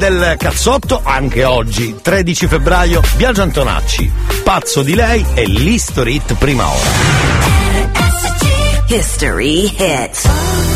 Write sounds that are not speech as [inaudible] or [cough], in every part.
Del cazzotto anche oggi, 13 febbraio, Biagio Antonacci, Pazzo di lei e l'History Hit prima ora. History Hits.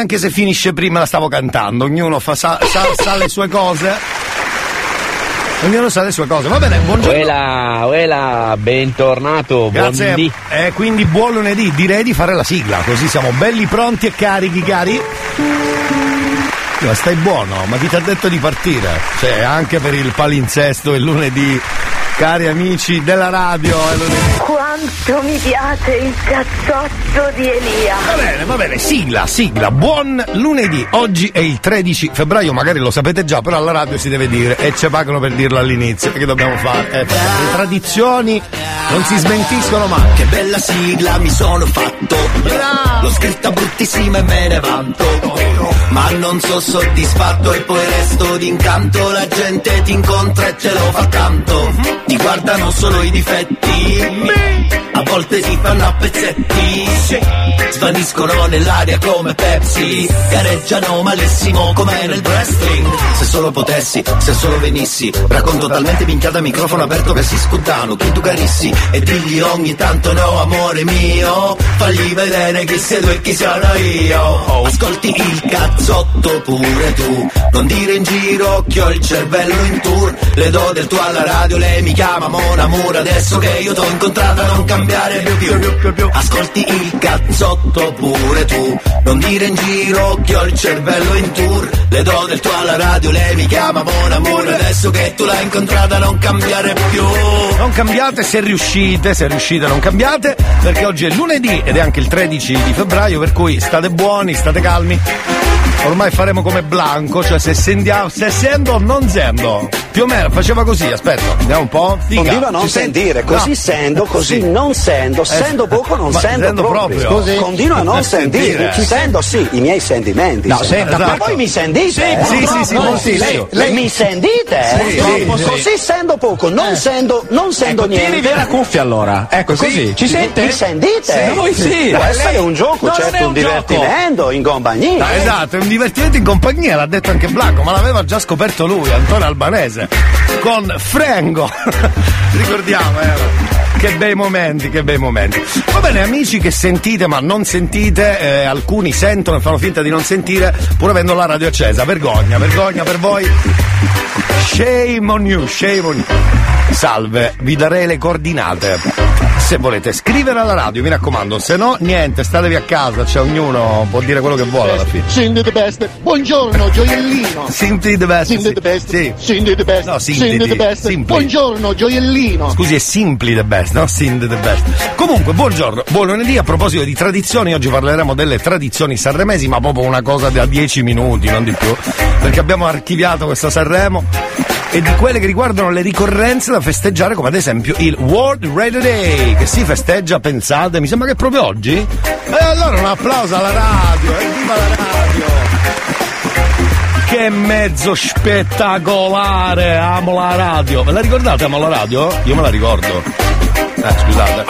Va bene, anche se finisce prima la stavo cantando, ognuno fa, sa, sa, sa le sue cose. Ognuno sa le sue cose. Va bene, buongiorno. Uela, uela, bentornato, Grazie. buondì. Eh, quindi buon lunedì, direi di fare la sigla, così siamo belli pronti e carichi, cari. Ma stai buono, ma chi ti ha detto di partire? Cioè, anche per il palinsesto il lunedì, cari amici della radio, è lunedì. Quanto mi piace il cazzotto. di Elia. Va bene, va bene, sigla, sigla. Buon lunedì. Oggi è il 13 febbraio, magari lo sapete già, però alla radio si deve dire e ci pagano per dirlo all'inizio. Che dobbiamo fare? Eh, le tradizioni non si smentiscono mai. Che bella sigla mi sono fatto. Bravo. L'ho scritta bruttissima e me ne vanto. Ma non so soddisfatto e poi resto d'incanto. La gente ti incontra e te lo fa tanto. Ti guardano solo i difetti. A volte si fanno a pezzetti. Svaniscono nell'aria come Pepsi. Gareggiano malissimo come nel wrestling. Se solo potessi, se solo venissi. Racconto talmente minchiata microfono aperto che si scuttano. Chi tu carissi e digli ogni tanto no amore mio. Fagli vedere chi sei tu e chi sono io. Ascolti il cazzotto pure tu. Non dire in giro che ho il cervello in tour. Le do del tuo alla radio, lei mi chiama Mon Amour. Adesso che io t'ho incontrata non cambiare più. Ascolti il cazzotto pure tu. Non dire in giro che ho il cervello in tour. Le do del tuo alla radio, lei mi chiama Mon Amour. Adesso che tu l'hai incontrata non cambiare più. Non cambiate se riuscite, se riuscite non cambiate, perché oggi è lunedì ed è anche il 13 di febbraio, per cui state buoni, state calmi. Ormai faremo come Blanco, cioè se sendiamo, se sendo o non sendo. Più o meno faceva così, aspetta, andiamo un po'. Figa. Continua a non Ci sentire, così No. sendo, così Sì. non sendo, Eh, sendo poco, non sendo, sendo proprio. Sì. Continua a non [laughs] sentire. sentire. Ci sento sì, i miei sentimenti. No, sì. senta, Ma esatto. voi mi sentite? Sì, eh? sì, sì, sì, No, moltissimo. lei, lei mi sentite? Sì, eh? sì, sì. Così sendo poco, non sendo, non sendo Ecco, niente. tieni via la cuffia allora. Ecco, così. Ci sente? Mi sentite? Sì, noi sì. Può Eh, essere lei- un gioco, certo, è un, un gioco. divertimento in compagnia. Esatto, è un divertimento in compagnia, l'ha detto anche Blanco, ma l'aveva già scoperto lui, Antonio Albanese, con Frengo. [laughs] Ricordiamo, eh. Che bei momenti, che bei momenti. Va bene, amici che sentite ma non sentite, eh, alcuni sentono e fanno finta di non sentire, pur avendo la radio accesa. Vergogna, vergogna per voi. Shame on you, shame on you. Salve, vi darei le coordinate. Se volete scrivere alla radio, mi raccomando, se no niente, statevi a casa, cioè ognuno può dire quello che vuole alla fine. Cindy the best. Buongiorno, gioiellino. Simply the best. Cindy sì. the best. Sì. Cindy the best. No, Cindy Cindy the best. Simply. Buongiorno, gioiellino. Scusi, è Simply the best, no? Cindy the best. Comunque, buongiorno, buon lunedì. A proposito di tradizioni, oggi parleremo delle tradizioni sanremesi, ma proprio una cosa da 10 minuti, non di più. Perché abbiamo archiviato questa Sanremo e di quelle che riguardano le ricorrenze da festeggiare, come ad esempio il World Radio Day, che si festeggia, pensate, mi sembra che è proprio oggi. E allora un applauso alla radio, e viva la radio! Che mezzo spettacolare! Amo la radio! Ve la ricordate, amo la radio? Io me la ricordo. Eh, scusate.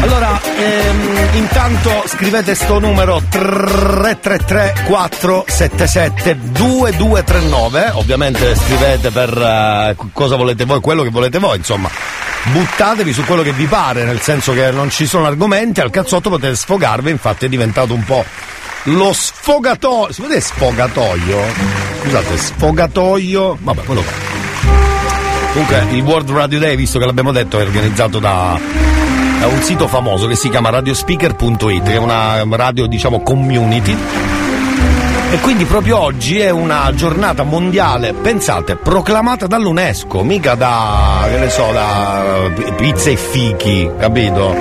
Allora, ehm, intanto scrivete sto numero 333 477 2239, ovviamente scrivete per eh, cosa volete voi, quello che volete voi, insomma. Buttatevi su quello che vi pare, nel senso che non ci sono argomenti, al cazzotto potete sfogarvi, infatti è diventato un po' lo sfogatoio. Si vede sfogatoio? Scusate, sfogatoio. Vabbè, quello fa. Comunque il World Radio Day, visto che l'abbiamo detto, è organizzato da, da un sito famoso che si chiama radiospeaker.it, che è una radio, diciamo, community. E quindi proprio oggi è una giornata mondiale, pensate, proclamata dall'UNESCO, mica da, che ne so, da pizza e fichi, capito?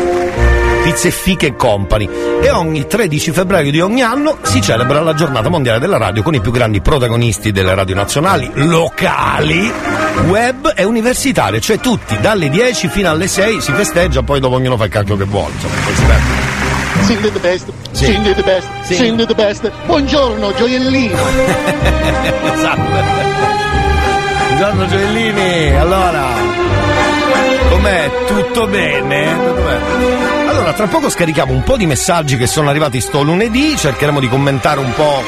Pizze Fiche e Company e ogni 13 febbraio di ogni anno si celebra la giornata mondiale della radio con i più grandi protagonisti delle radio nazionali, locali, web e universitarie, cioè tutti dalle 10 fino alle 6 si festeggia, poi dopo ognuno fa il cacchio che vuole, insomma, poi si perde. Cindy the best. Sì. Cindy the best. Sì. Cindy the best. Buongiorno, gioiellino. [laughs] Buongiorno Gioellini, allora, com'è? Tutto bene? Tutto bene? Allora, tra poco scarichiamo un po' di messaggi che sono arrivati sto lunedì, cercheremo di commentare un po'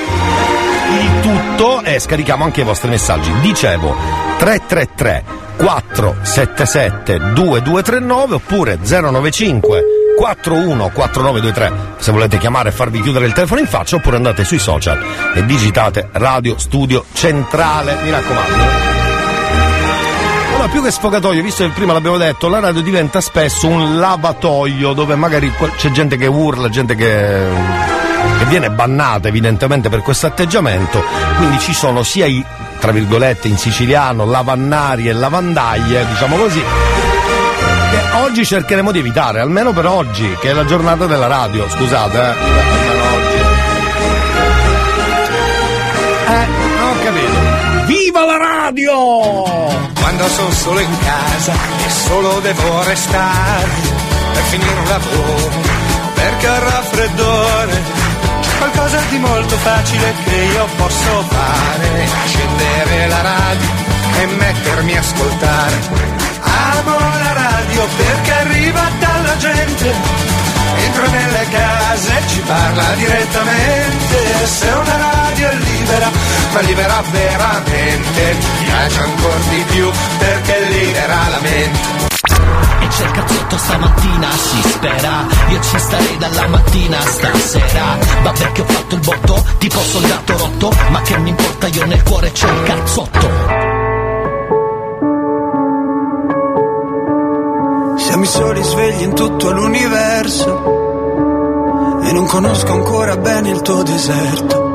il tutto e scarichiamo anche i vostri messaggi. Dicevo, 333 477 2239 oppure 095 414923 se volete chiamare e farvi chiudere il telefono in faccia oppure andate sui social e digitate Radio Studio Centrale, mi raccomando. Allora, più che sfogatoio, visto che prima l'abbiamo detto, la radio diventa spesso un lavatoio dove magari c'è gente che urla, gente che, che viene bannata evidentemente per questo atteggiamento, quindi ci sono sia i, tra virgolette, in siciliano, lavannari e lavandaglie, diciamo così, che oggi cercheremo di evitare, almeno per oggi, che è la giornata della radio, scusate, eh. Eh, ho capito. Viva la radio! Quando sono solo in casa e solo devo restare per finire un lavoro, perché ho raffreddore. C'è qualcosa di molto facile che io posso fare, accendere la radio e mettermi a ascoltare. Amo la radio perché arriva dalla gente. Entra nelle case e ci parla direttamente. Se una radio è libera, ma libera veramente, mi piace ancora di più perché libera la mente. E c'è il cazzotto stamattina, si spera. Io ci starei dalla mattina stasera. Vabbè che ho fatto il botto, tipo soldato rotto. Ma che mi importa, io nel cuore c'ho il cazzotto. Siamo i soli svegli in tutto l'universo. E non conosco ancora bene il tuo deserto.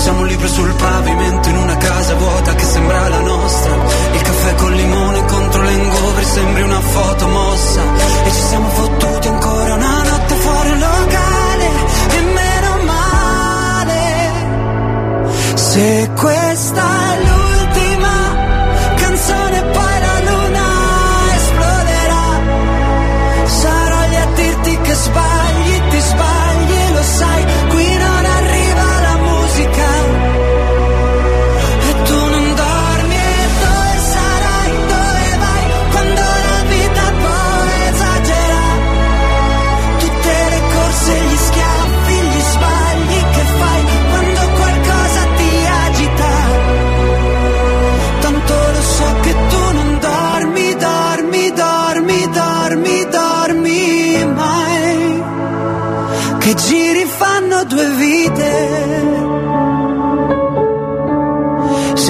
Siamo un libro sul pavimento in una casa vuota che sembra la nostra. Il caffè con limone contro l'engover sembri una foto mossa. E ci siamo fottuti ancora una notte fuori un locale. E meno male. Se questa è l'ultima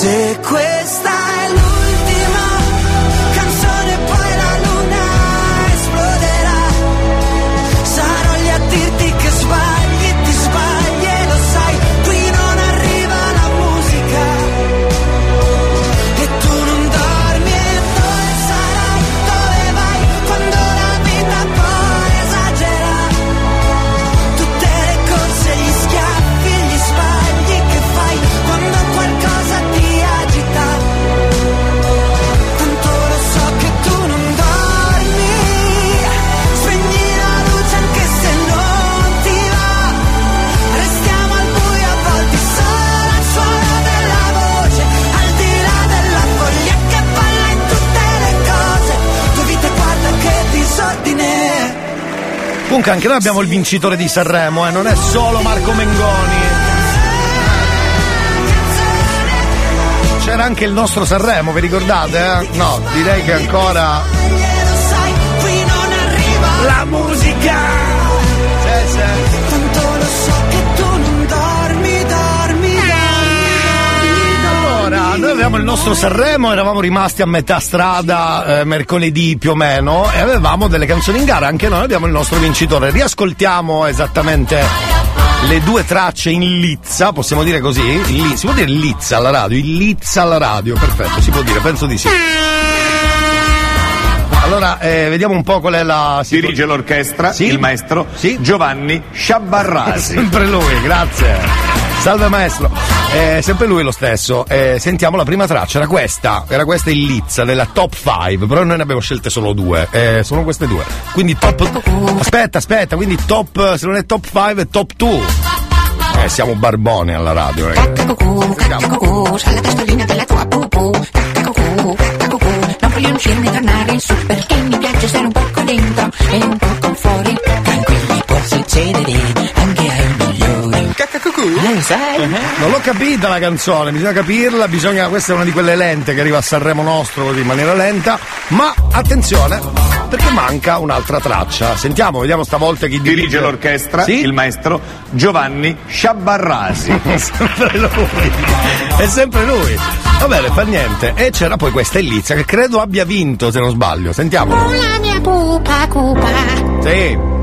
Se Comunque anche noi abbiamo il vincitore di Sanremo, eh, non è solo Marco Mengoni. C'era anche il nostro Sanremo, vi ricordate? eh? No, direi che ancora. La musica. Noi avevamo il nostro Sanremo, eravamo rimasti a metà strada eh, mercoledì più o meno e avevamo delle canzoni in gara, anche noi abbiamo il nostro vincitore. Riascoltiamo esattamente le due tracce in lizza, possiamo dire così? Li- si può dire lizza alla radio? In lizza alla radio, perfetto, si può dire, penso di sì. Allora, eh, vediamo un po' qual è la. Dirige l'orchestra Sì? il maestro Sì? Giovanni Sciabarrasi. Sempre lui, grazie. Salve maestro. Eh, sempre lui lo stesso. Eh, sentiamo la prima traccia, era questa, era questa in lizza della top 5, però noi ne abbiamo scelte solo due. Eh, sono queste due. Quindi top. Aspetta, aspetta, quindi top. Se non è top 5 è top 2. Eh, siamo barboni alla radio, non voglio uscirne e tornare in su perché mi piace stare un poco dentro e un poco fuori. Tranquilli, può succedere cucù. Eh, sai? Non l'ho capita la canzone, bisogna capirla, bisogna. Questa è una di quelle lente che arriva a Sanremo nostro così in maniera lenta. Ma attenzione, perché manca un'altra traccia. Sentiamo, vediamo stavolta chi dirige, Dirige l'orchestra Sì? il maestro Giovanni Sciabarrasi. [laughs] è sempre lui. È sempre lui. Va bene, fa niente. E c'era poi questa Elizia che credo abbia vinto, se non sbaglio. Sentiamo. La mia pupa cupa, Sì.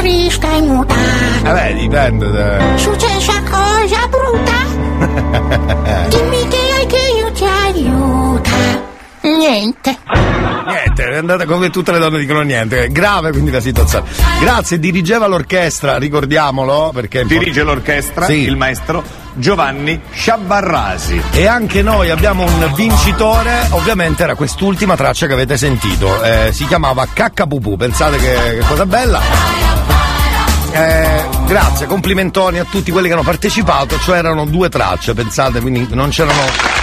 Triste e muta. Vabbè, dipende. da- Successa cosa brutta? [laughs] Dimmi che hai che io ti aiuta. Niente. Niente, è andata come tutte le donne dicono niente. È grave quindi la situazione. Grazie, dirigeva l'orchestra, ricordiamolo, perché. Dirige l'orchestra Sì. il maestro Giovanni Sciabarrasi. E anche noi abbiamo un vincitore, ovviamente era quest'ultima traccia che avete sentito, eh, si chiamava Caccapupù, pensate che, che cosa bella. Eh, grazie, complimentoni a tutti quelli che hanno partecipato, cioè erano due tracce, pensate, quindi non c'erano...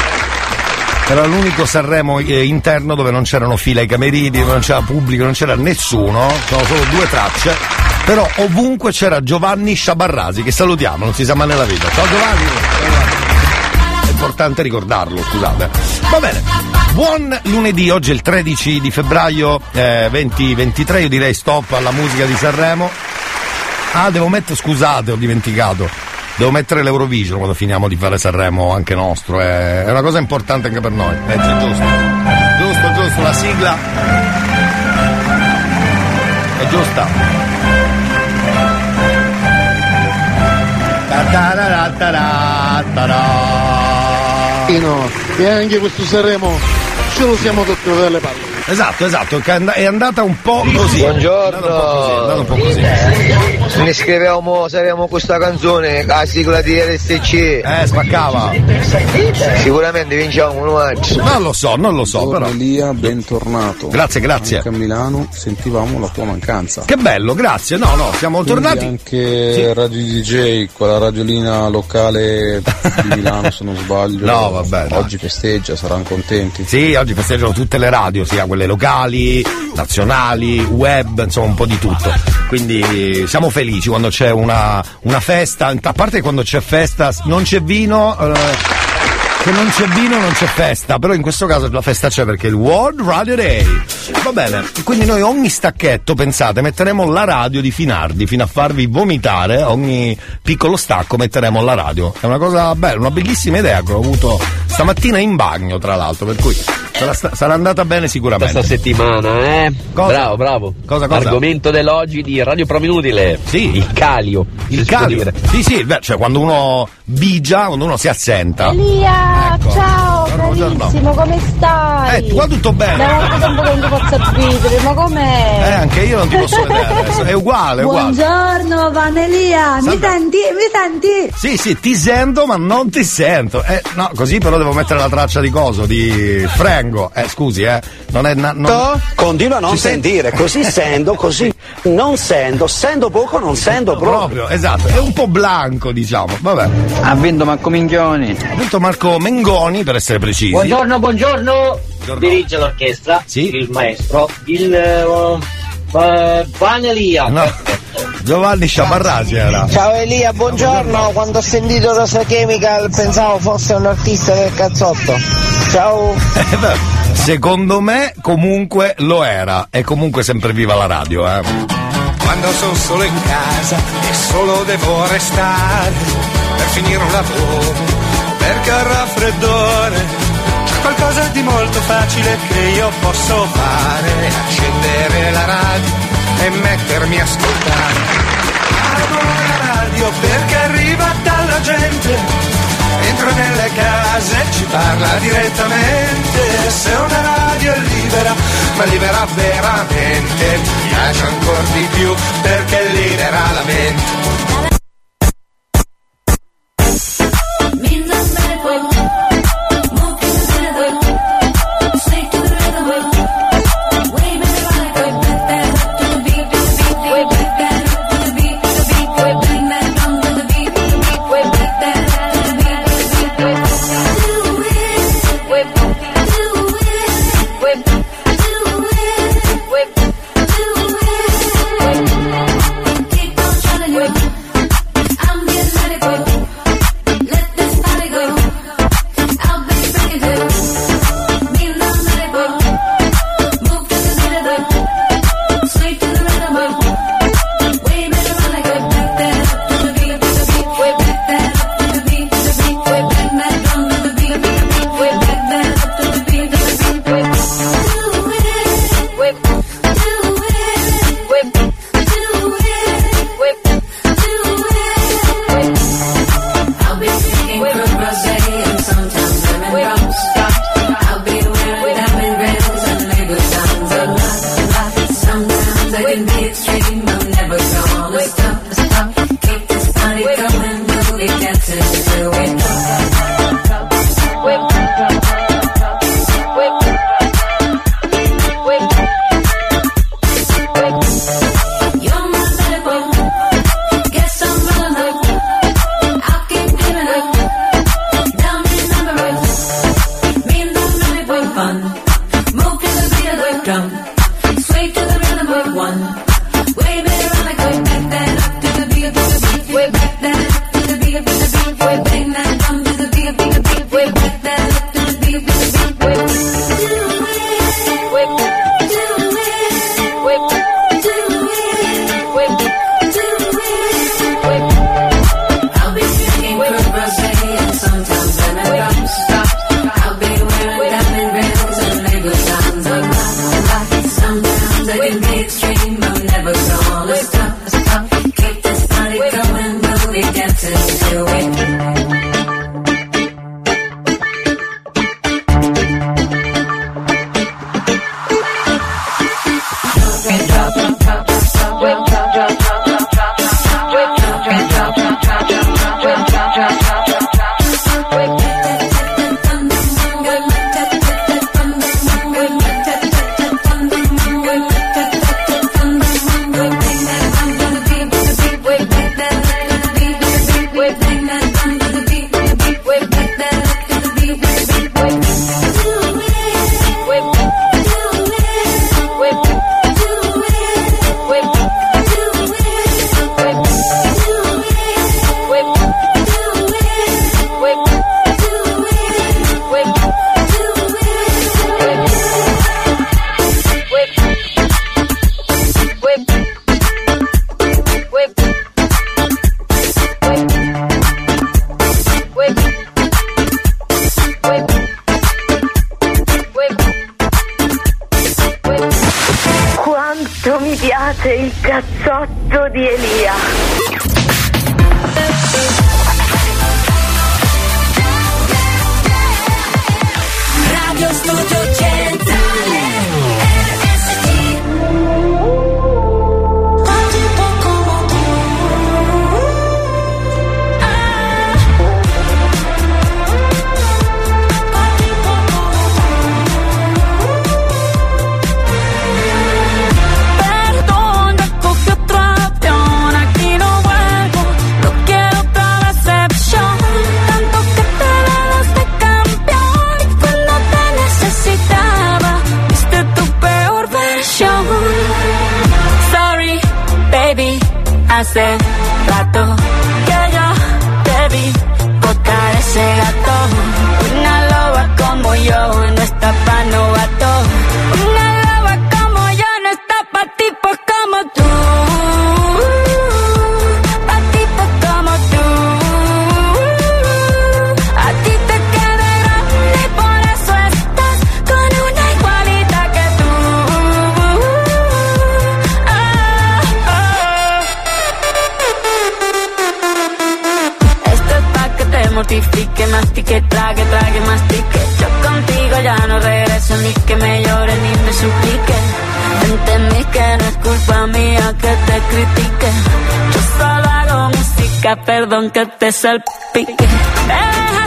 Era l'unico Sanremo eh, interno dove non c'erano file ai camerini, non c'era pubblico, non c'era nessuno, sono solo due tracce. Però ovunque c'era Giovanni Sciabarrasi, che salutiamo, non si sa mai nella vita. Ciao Giovanni! È importante ricordarlo, scusate. Va bene. Buon lunedì, oggi è il 13 di febbraio eh, 2023, io direi stop alla musica di Sanremo. Ah, devo mettere, scusate, ho dimenticato. Devo mettere l'Eurovision quando finiamo di fare Sanremo anche nostro, è, è una cosa importante anche per noi. Eh, giusto. Giusto, giusto, la sigla. È giusta. E anche questo Sanremo ce lo siamo toccato dalle palle. Esatto, esatto, che è and- è andata un po' così. Buongiorno. È andata un po' così, così. Ne scrivevamo, sapevamo questa canzone, la sigla di RSC. Eh, spaccava. Sicuramente vinciamo un altro. Non lo so, non lo so, però. Elia, bentornato. Grazie, grazie. Anche a Milano sentivamo la tua mancanza. Che bello, grazie. No, no, siamo Quindi tornati. Anche Radio DJ, quella radiolina locale di Milano, se non sbaglio. [laughs] No, vabbè. Oggi festeggia, saranno contenti. Sì, oggi festeggiano tutte le radio, sia quelle locali, nazionali, web, insomma un po' di tutto. Quindi siamo felici quando c'è una, una festa, a parte quando c'è festa non c'è vino. eh, se non c'è vino non c'è festa, però in questo caso la festa c'è perché è il World Radio Day. Va bene, quindi noi ogni stacchetto, pensate, metteremo la radio di Finardi fino a farvi vomitare, ogni piccolo stacco metteremo la radio. È una cosa bella, una bellissima idea che ho avuto stamattina in bagno, tra l'altro, per cui sarà, sta- sarà andata bene sicuramente. Questa settimana, eh? Cosa? Bravo, bravo. Cosa, cosa? Argomento dell'oggi di Radio Prova Inutile. Sì. Il calio. Il calio. Sì, sì, beh, cioè quando uno bigia, quando uno si assenta. Elia, Ecco. ciao, Buongiorno. carissimo, come stai? Eh, qua tutto bene. Da quanto tempo che non ti posso vedere, ma Eh, com'è? anche io non ti posso vedere adesso. [laughs] È uguale, è uguale. Buongiorno Vanelia, mi senti? Mi senti? Sì, sì, ti sento, ma non ti sento. Eh, no, così però devo mettere la traccia di coso, di Frango. Eh, scusi, eh. Non è. na- non... Continua a non Ci senti? sentire, così sento, così non sento, sento poco, non sento proprio. Proprio, esatto, è un po' blanco, diciamo. Vabbè. Ha vinto Marco Mingioni. Ha detto Marco Mengoni, per essere precisi. Buongiorno, buongiorno. Dirige l'orchestra, il maestro, il uh, uh, Vanelia. No. Giovanni Sciabarrasi era. Ciao Elia, buongiorno. Quando ho sentito Rosa Chemical pensavo fosse un artista del cazzotto. Ciao. [laughs] Secondo me comunque lo era. E comunque sempre viva la radio, eh. Quando sono solo in casa e solo devo restare per finire un lavoro, perché al raffreddore c'è qualcosa di molto facile che io posso fare, accendere la radio e mettermi a ascoltare. Amo la radio perché arriva dalla gente, entra nelle case, ci parla direttamente, se una radio è libera, ma libera veramente, mi piace ancora di più perché libera la mente. Elia. Radio Studio Yeah. Que me llore ni me suplique. Entendí que no es culpa mía que te critique. Yo solo hago música, perdón que te salpique. Me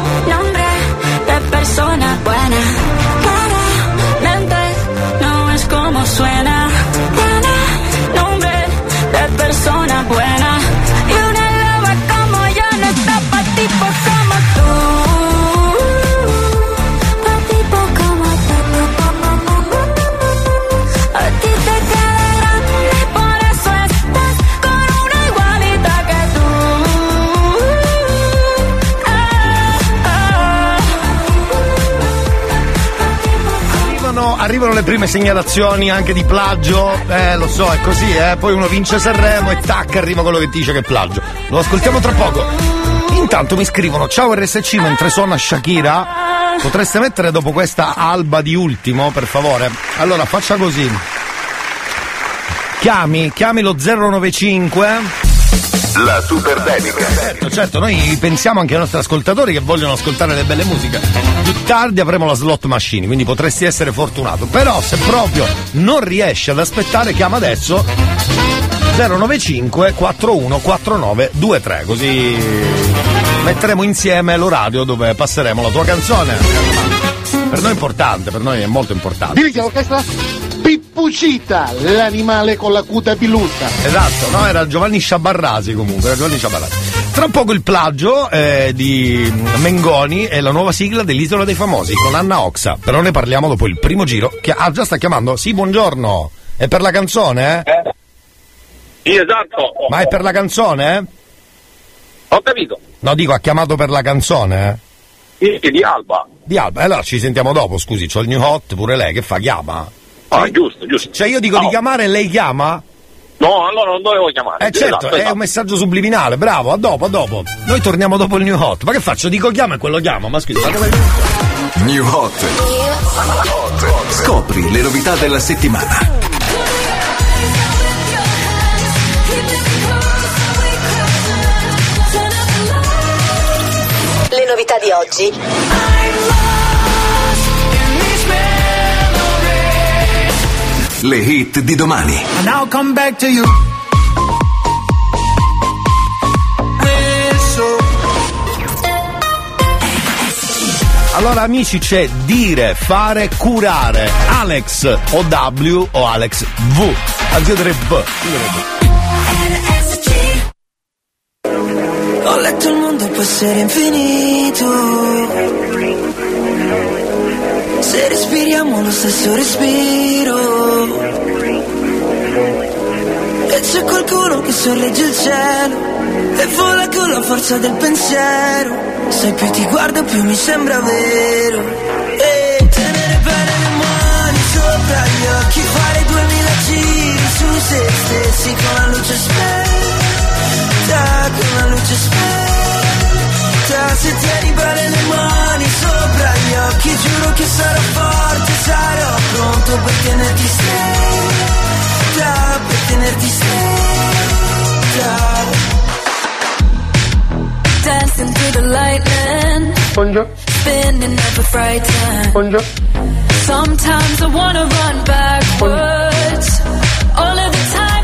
Persona buena. Claramente no es como suena. Tiene nombre de persona buena. Arrivano, le prime segnalazioni anche di plagio, eh lo so, è così, eh. Poi uno vince Sanremo e tac, arriva quello che dice che è plagio. Lo ascoltiamo tra poco. Intanto mi scrivono, ciao RSC mentre suona Shakira. Potreste mettere dopo questa alba di ultimo, per favore? Allora, faccia così. Chiami, chiami lo 095. La super dedica. Certo, certo, noi pensiamo anche ai nostri ascoltatori che vogliono ascoltare le belle musiche. Più tardi avremo la slot machine, quindi potresti essere fortunato. Però se proprio non riesci ad aspettare, chiama adesso 095 4149 23, così metteremo insieme l'orario dove passeremo la tua canzone. Per noi è importante, per noi è molto importante. Dimmi che l'orchestra Pippucita, l'animale con la cuta piluta. Esatto, no, era Giovanni Sciabarrasi comunque, era Giovanni Sciabarrasi. Tra poco il plagio eh, di Mengoni e la nuova sigla dell'Isola dei Famosi con Anna Oxa, però ne parliamo dopo il primo giro. Che, ah, già sta chiamando? Sì, buongiorno. È per la canzone, eh? Sì, esatto. Ma è per la canzone, eh? Ho capito. No, dico, ha chiamato per la canzone, eh? Sì, di Alba. Di Alba, allora ci sentiamo dopo, scusi, c'ho il new hot, pure lei, che fa? Chiama? Ah, giusto, giusto. Cioè io dico di chiamare e lei chiama? No, allora non dovevo chiamare. Eh certo, Esatto, è esatto. un messaggio subliminale, bravo, a dopo, a dopo. Noi torniamo dopo il new hot. Ma che faccio? Dico chiama e quello chiama, ma scusi, ma come... New Hot. Scopri le novità della settimana. Le novità di oggi. Le hit di domani. And I'll come back to you. Allora amici c'è dire, fare, curare. Alex o W o Alex V. Anzi io direi V. Io direi V. Ho letto il mondo può essere infinito. Se respiriamo lo stesso respiro. E c'è qualcuno che sorregge il cielo. E vola con la forza del pensiero. Se più ti guardo più mi sembra vero. E tenere bene le mani sopra gli occhi. Fare duemila giri su se stessi con la luce spenta. Con la luce spenta. Se tieni bene le mani sopra gli occhi. Giuro che sarò forte, sarò pronto per tenerti stretta. Per tenerti stretta. Dancing through the lightning. Spinning, never frightened. Sometimes I wanna run backwards. All of the time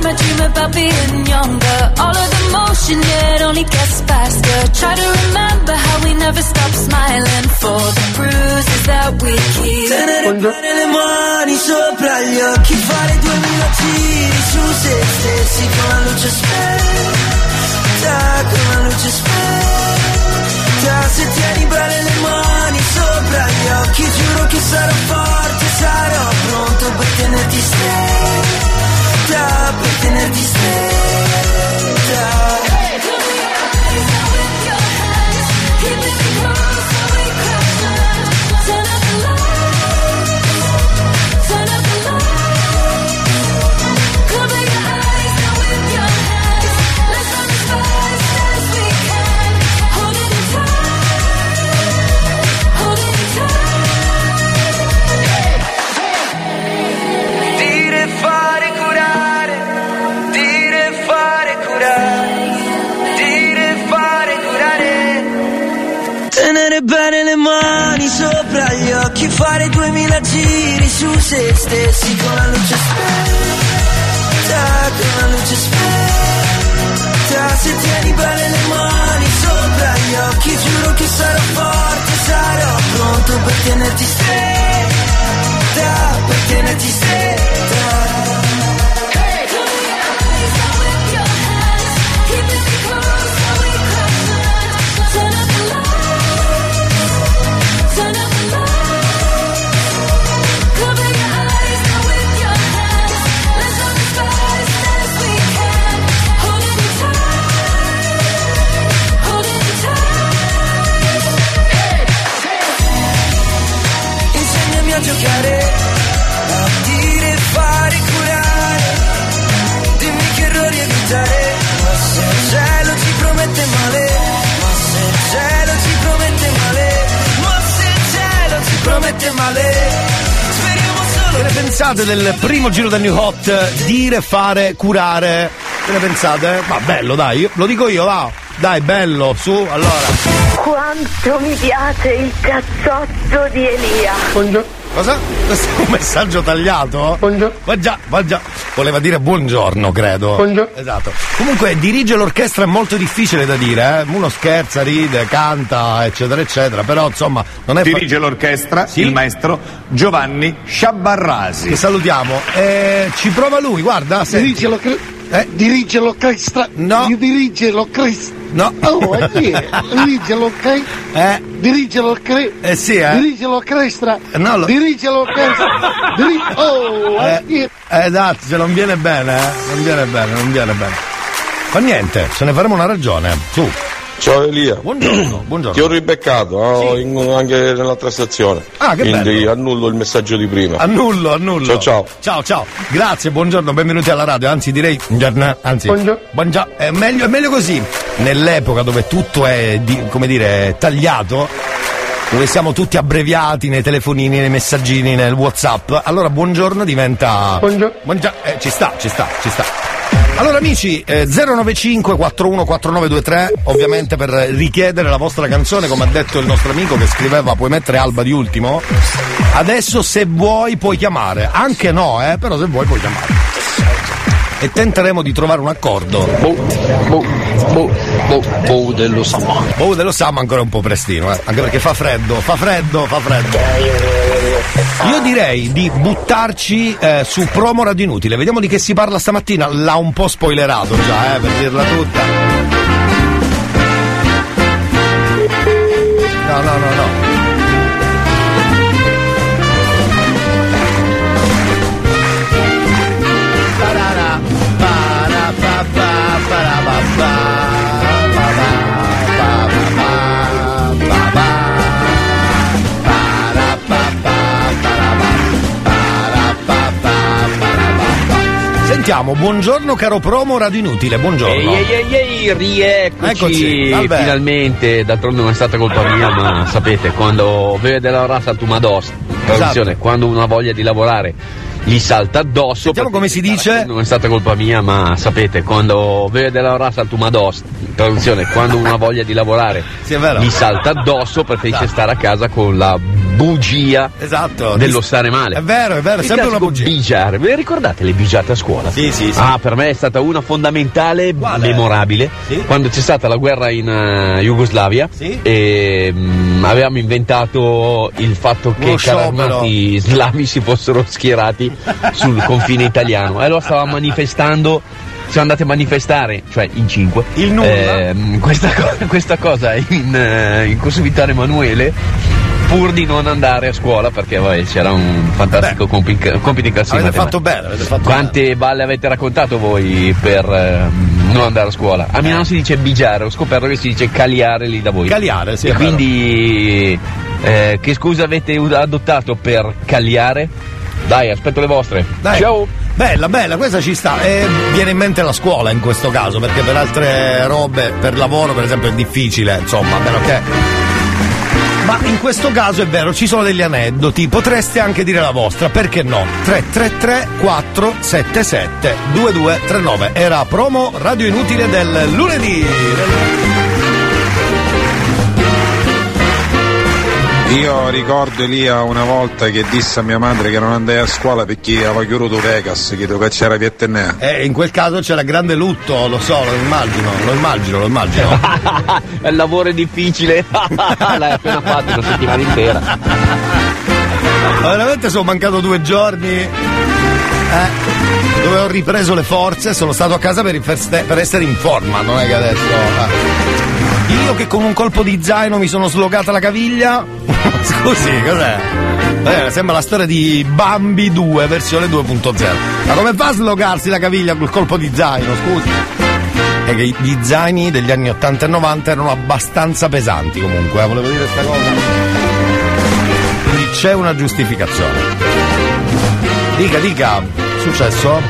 I dream about being younger. All of the motion, yeah, it only gets faster. Try to remember how we never stop smiling for the bruises that we keep. Tenere le mani sopra gli occhi, fare duemila giri su se stessi con la luce spenta, con la luce spenta. Se tieni bene le mani sopra gli occhi, giuro che sarò forte, sarò pronto per tenerti stretta, per tenerti stretta. Fare duemila giri su se stessi con la luce spenta, con la luce spenta. Se tieni bene le mani sopra gli occhi, giuro che sarò forte, sarò pronto per tenerti stretta, per tenerti stretta. A a dire, fare, curare. Dimmi che errori evitare. Ma se il cielo ci promette male, ma se il cielo ci promette male, ma se il cielo ci promette male. Speriamo solo Che ne pensate del primo giro da New Hot? Dire, fare, curare. Che ne pensate? Ma bello, dai, lo dico io, va. Dai, bello, su, allora. Quanto mi piace il cazzotto di Elia. Cosa? Questo è un messaggio tagliato? Buongiorno. Ma già, ma già. Voleva dire buongiorno, credo. Buongiorno. Esatto. Comunque, dirige l'orchestra è molto difficile da dire, eh. Uno scherza, ride, canta, eccetera, eccetera. Però, insomma, non è fa- Dirige l'orchestra il maestro Giovanni Sciabarrasi. Che salutiamo. Eh, ci prova lui, guarda. Dirige l'orchestra. Dirige l'orchestra. No. Dirige l'orchestra. No. Oh, chi è? [laughs] Dirige l'orchestra. Eh. Dirige l'orchestra. Eh sì, eh. Dirige l'orchestra. No, lo- Dirige l'orchestra. [laughs] Diri- oh, Eh, chi è? eh, esatto, se non viene bene, eh. Non viene bene, non viene bene. Fa niente, se ne faremo una ragione. Su. Ciao Elia. Buongiorno, [clears throat] buongiorno. Ti ho ribeccato oh, in- anche nell'altra stazione. Ah, che Quindi bello. annullo il messaggio di prima. Annullo, annullo. Ciao ciao. Ciao, ciao. Grazie, buongiorno, benvenuti alla radio. Anzi, direi. buongiorno, Anzi, buongiorno. È meglio, è meglio così. Nell'epoca dove tutto è, di- come dire, tagliato, dove siamo tutti abbreviati nei telefonini, nei messaggini, nel Whatsapp, allora buongiorno diventa. Buongiorno. Eh, ci sta, ci sta, ci sta. Allora amici, eh, 095 414923, ovviamente per richiedere la vostra canzone, come ha detto il nostro amico che scriveva puoi mettere Alba di ultimo. Adesso se vuoi puoi chiamare, anche no, eh, però se vuoi puoi chiamare. E tenteremo di trovare un accordo. Boh, boh, boh, boh, boh dello Samma. Boh dello Samma ancora un po' prestino, eh. Anche perché fa freddo, fa freddo, fa freddo. Io direi di buttarci eh, su promo radio inutile. Vediamo di che si parla stamattina. L'ha un po' spoilerato già, eh, per dirla tutta. No, no, no, no. Parara, para, pa, pa, para, pa, pa, pa, Sentiamo, buongiorno caro promo Radio Inutile, buongiorno. Ehi, ehi, ehi, rieccoci Eccoci, Alberto. finalmente, d'altronde non è stata colpa mia, ma [laughs] sapete, quando vede la razza tu mados, traduzione, Esatto. quando uno ha voglia di lavorare gli salta addosso. Sentiamo come si dice. Non è stata colpa mia, ma sapete, quando vede la razza tu mados, traduzione, quando uno ha voglia di lavorare Sì, gli salta addosso, preferisce Esatto. stare a casa con la bugia Esatto. dello stare male. È vero, è vero, è sempre una bugia. Bigiare, ve le ricordate le bigiate a scuola? Sì, sì, sì. Ah, per me è stata una fondamentale, Quale? memorabile, Sì? quando c'è stata la guerra in eh, Jugoslavia Sì? e mm, avevamo inventato il fatto che i carri armati islamici fossero schierati sul confine italiano. E allora stavamo manifestando siamo andati a manifestare, cioè in cinque, Il nulla? ehm, questa, co- questa cosa in, eh, in corso Emanuele pur di non andare a scuola perché vabbè, c'era un fantastico compi- compito di classe di Avete fatto bene, avete fatto Quante balle avete raccontato voi per ehm, non andare a scuola? A Milano si dice bigiare, ho scoperto che si dice caliare lì da voi. Caliare, sì, E quindi eh, che scusa avete adottato per cagliare? Dai, aspetto le vostre. Dai. Ciao! Bella, bella, questa ci sta. E viene in mente la scuola in questo caso, perché per altre robe, per lavoro per esempio è difficile, insomma, a meno che. Ma in questo caso è vero, ci sono degli aneddoti, potreste anche dire la vostra, perché no? 333 477 2239 era promo radio inutile del lunedì. Io ricordo Elia una volta che disse a mia madre che non andai a scuola perché aveva chiuso Vegas, che tu c'era Vietnam. E in quel caso c'era grande lutto, lo so, lo immagino, lo immagino, lo immagino. [laughs] il lavoro è difficile. [laughs] L'hai appena fatto una settimana intera. Ma veramente sono mancato due giorni. Eh, dove ho ripreso le forze, sono stato a casa per, per essere in forma, non è che adesso. eh. Io che con un colpo di zaino mi sono slogata la caviglia. [laughs] Scusi, cos'è? Eh, sembra la storia di Bambi 2, versione 2.0. Ma come fa a slogarsi la caviglia col colpo di zaino, scusi? È che gli zaini degli anni 80 e 90 erano abbastanza pesanti comunque, eh, volevo dire questa cosa. Quindi c'è una giustificazione. Dica, dica, successo?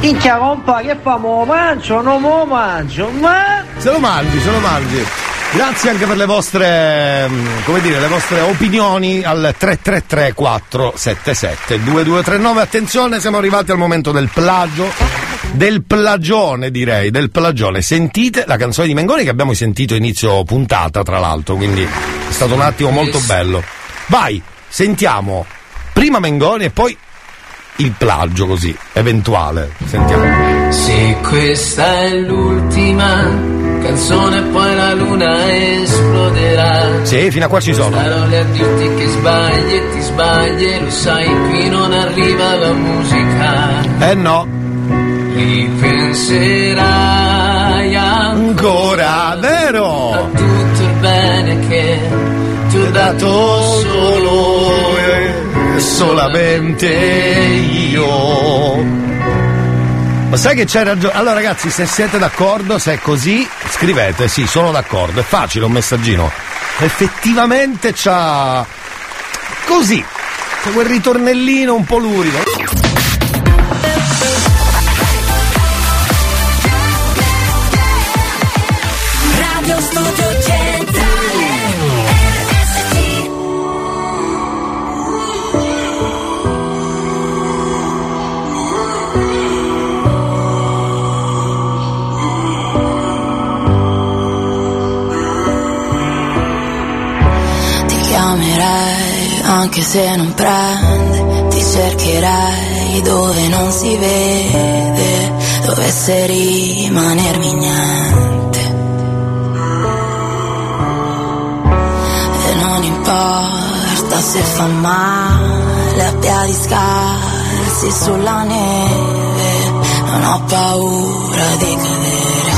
Minchia compa, che famo? Mangio, non mo mangio, ma... Se lo mangi, se lo mangi. Grazie anche per le vostre, mm, come dire, le vostre opinioni al 333 477 2239. Attenzione, siamo arrivati al momento del plagio, del plagione direi, del plagione. Sentite la canzone di Mengoni che abbiamo sentito inizio puntata tra l'altro, quindi è stato un attimo molto bello. Vai, sentiamo prima Mengoni e poi il plagio così, eventuale. Sentiamo. Se questa è l'ultima canzone poi la luna esploderà Sì, fino a qua ci sono. Starò lì a dirti che sbagli e ti sbagli lo sai qui non arriva la musica Eh no. Ripenserai ancora, vero? A tutto il bene che ti ho dato solo e solamente io. Ma sai che c'hai ragione? Allora ragazzi, se siete d'accordo, se è così, scrivete, sì, sono d'accordo, è facile un messaggino. Effettivamente c'ha... Così, c'è quel ritornellino un po' lurido. Anche se non prende, ti cercherei dove non si vede, dovesse rimanermi niente. E non importa se fa male a piedi scalzi sulla neve, non ho paura di cadere.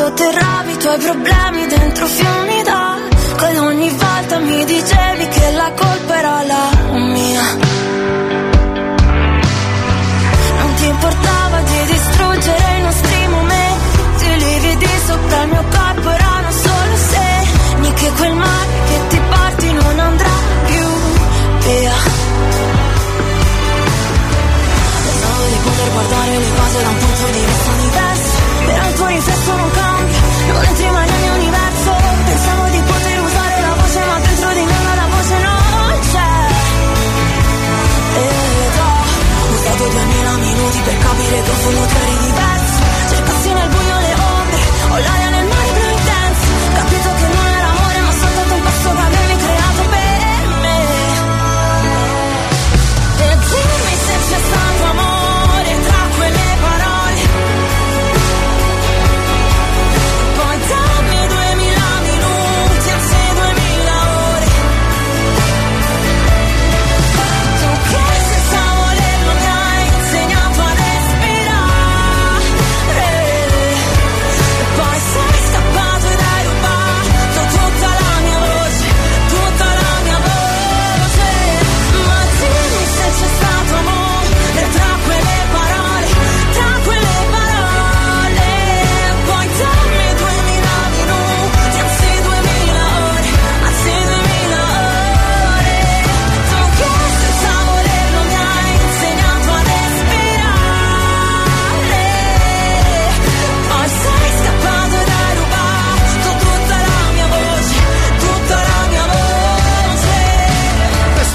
sotterravi i tuoi problemi dentro fiumi d'acqua Ed ogni volta mi dicevi che la colpa era la mia. Non ti importava di distruggere i nostri momenti. I lividi sopra il mio corpo erano solo segni Che quel mare che ti porti non andrà più via. Pensavo di poter guardare le cose da un punto di vista diverso. Però il tuo riflesso non cambia, capire che in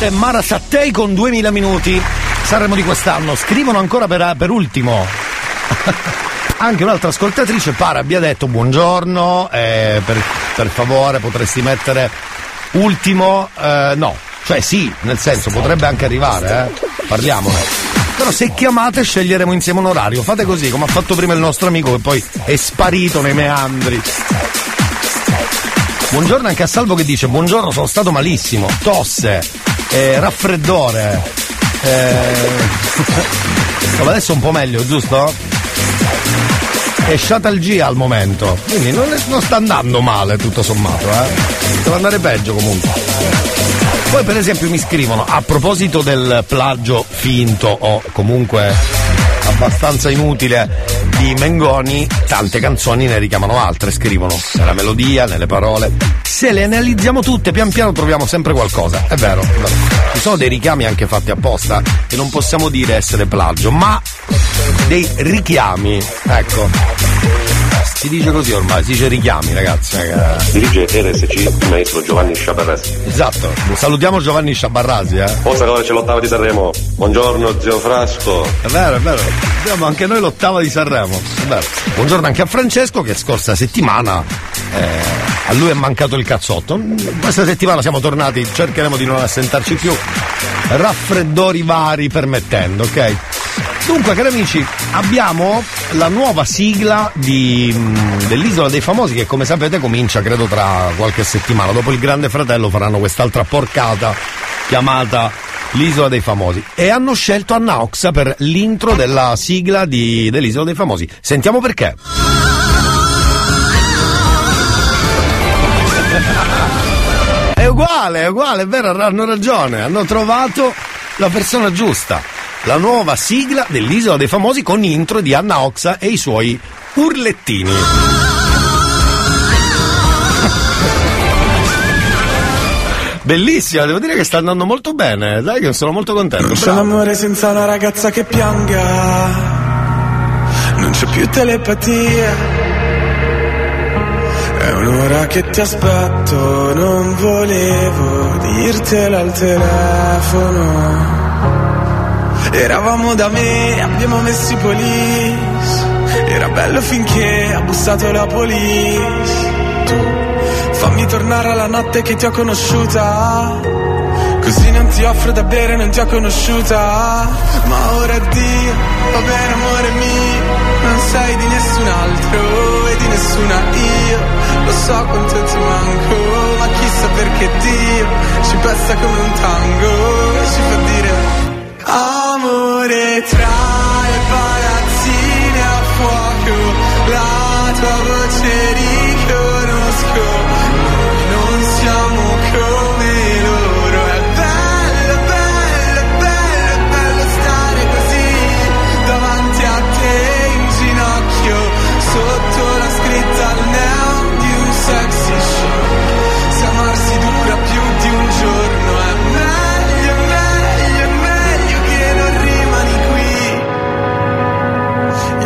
è Mara Sattei con 2000 minuti. Sanremo di quest'anno. Scrivono ancora per, per ultimo. [laughs] Anche un'altra ascoltatrice pare abbia detto buongiorno, eh, per, per favore potresti mettere ultimo, eh, no, cioè sì, nel senso potrebbe anche arrivare, eh? parliamone. Però se chiamate sceglieremo insieme un orario, fate così come ha fatto prima il nostro amico che poi è sparito nei meandri. Buongiorno anche a Salvo che dice buongiorno sono stato malissimo, tosse, eh, raffreddore. Eh... adesso un po' meglio, giusto? E sciatalgia al momento, quindi non, è- non sta andando male tutto sommato, eh? Deve andare peggio comunque. Poi per esempio mi scrivono a proposito del plagio finto o comunque abbastanza inutile di Mengoni, tante canzoni ne richiamano altre, scrivono nella melodia, nelle parole. Se le analizziamo tutte, pian piano troviamo sempre qualcosa. È vero, ci sono dei richiami anche fatti apposta che non possiamo dire essere plagio, ma dei richiami, ecco. Si dice così ormai, si dice richiami, ragazzi. eh. Dirige RSC il maestro Giovanni Sciabarrasi. Esatto, salutiamo Giovanni Sciabarrasi, eh. Forza che c'è l'ottava di Sanremo. Buongiorno zio Frasco. È vero, è vero. Abbiamo anche noi l'ottava di Sanremo. È vero. Buongiorno anche a Francesco che scorsa settimana eh, a lui è mancato il cazzotto. Questa settimana siamo tornati, cercheremo di non assentarci più. Raffreddori vari permettendo, ok? Dunque, cari amici, abbiamo la nuova sigla di, mh, dell'Isola dei Famosi che come sapete comincia credo tra qualche settimana. Dopo il Grande Fratello faranno quest'altra porcata chiamata l'Isola dei Famosi. E hanno scelto Anna Oxa per l'intro della sigla di- dell'Isola dei Famosi. Sentiamo perché. È uguale, è uguale, è vero, hanno ragione, hanno trovato la persona giusta. La nuova sigla dell'Isola dei Famosi con intro di Anna Oxa e i suoi urlettini. [laughs] Bellissima, devo dire che sta andando molto bene, dai che sono molto contento. Non c'è bravo. amore senza una ragazza che pianga. Non c'è più telepatia. È un'ora che ti aspetto, non volevo dirtelo al telefono. Eravamo da me, abbiamo messo i polis. Era bello finché ha bussato la polis. Tu fammi tornare alla notte che ti ho conosciuta. Così non ti offro da bere, non ti ho conosciuta. Ma ora addio, va bene amore mio. Non sei di nessun altro e di nessuna io. Lo so quanto ti manco, ma chissà perché Dio ci pesta come un tango e ci fa dire Amore tra le palazzine a fuoco, la tua voce riconosco.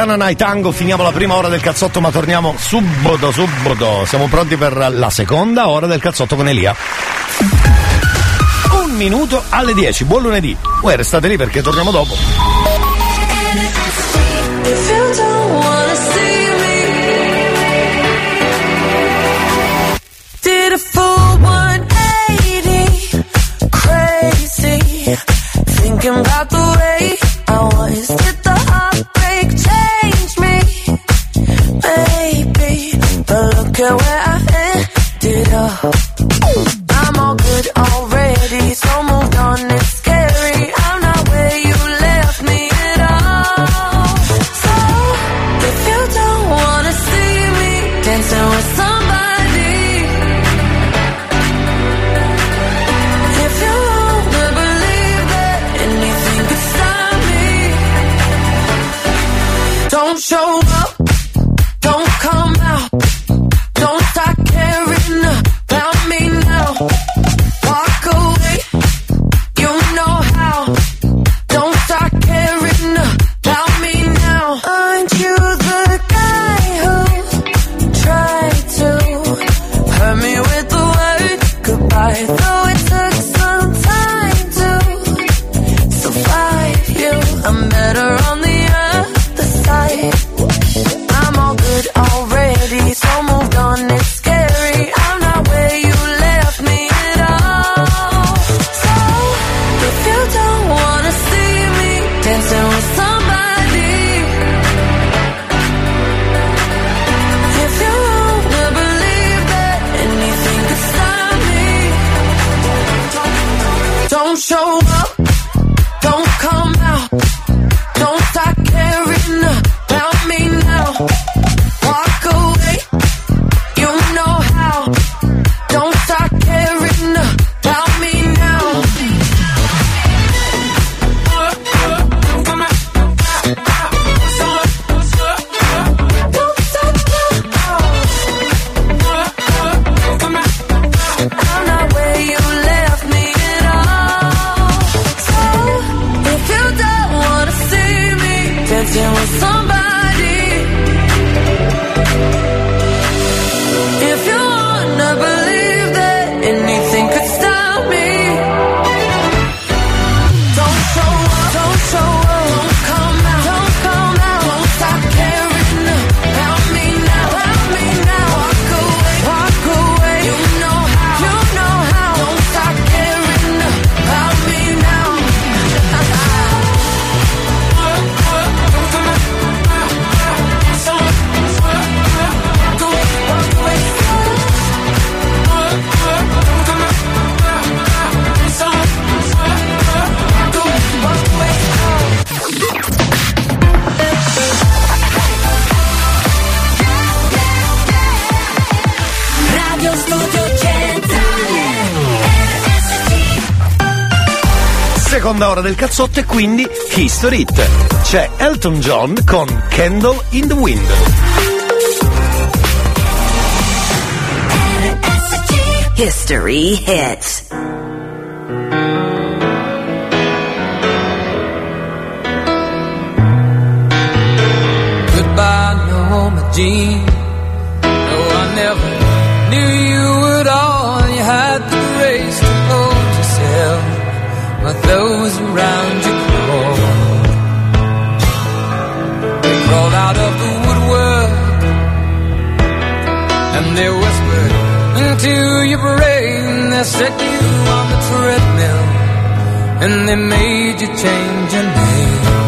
Tananai Tango finiamo la prima ora del cazzotto, ma torniamo subito, subito. Siamo pronti per la seconda ora del cazzotto con Elia. Un minuto alle 10. Buon lunedì. Voi restate lì perché torniamo dopo. 8 e quindi History It. C'è Elton John con Candle in the Wind. History Hits. No, I never knew you at all. You had the grace to hold yourself, but those around they set you on the treadmill and they made you change your name.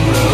I'm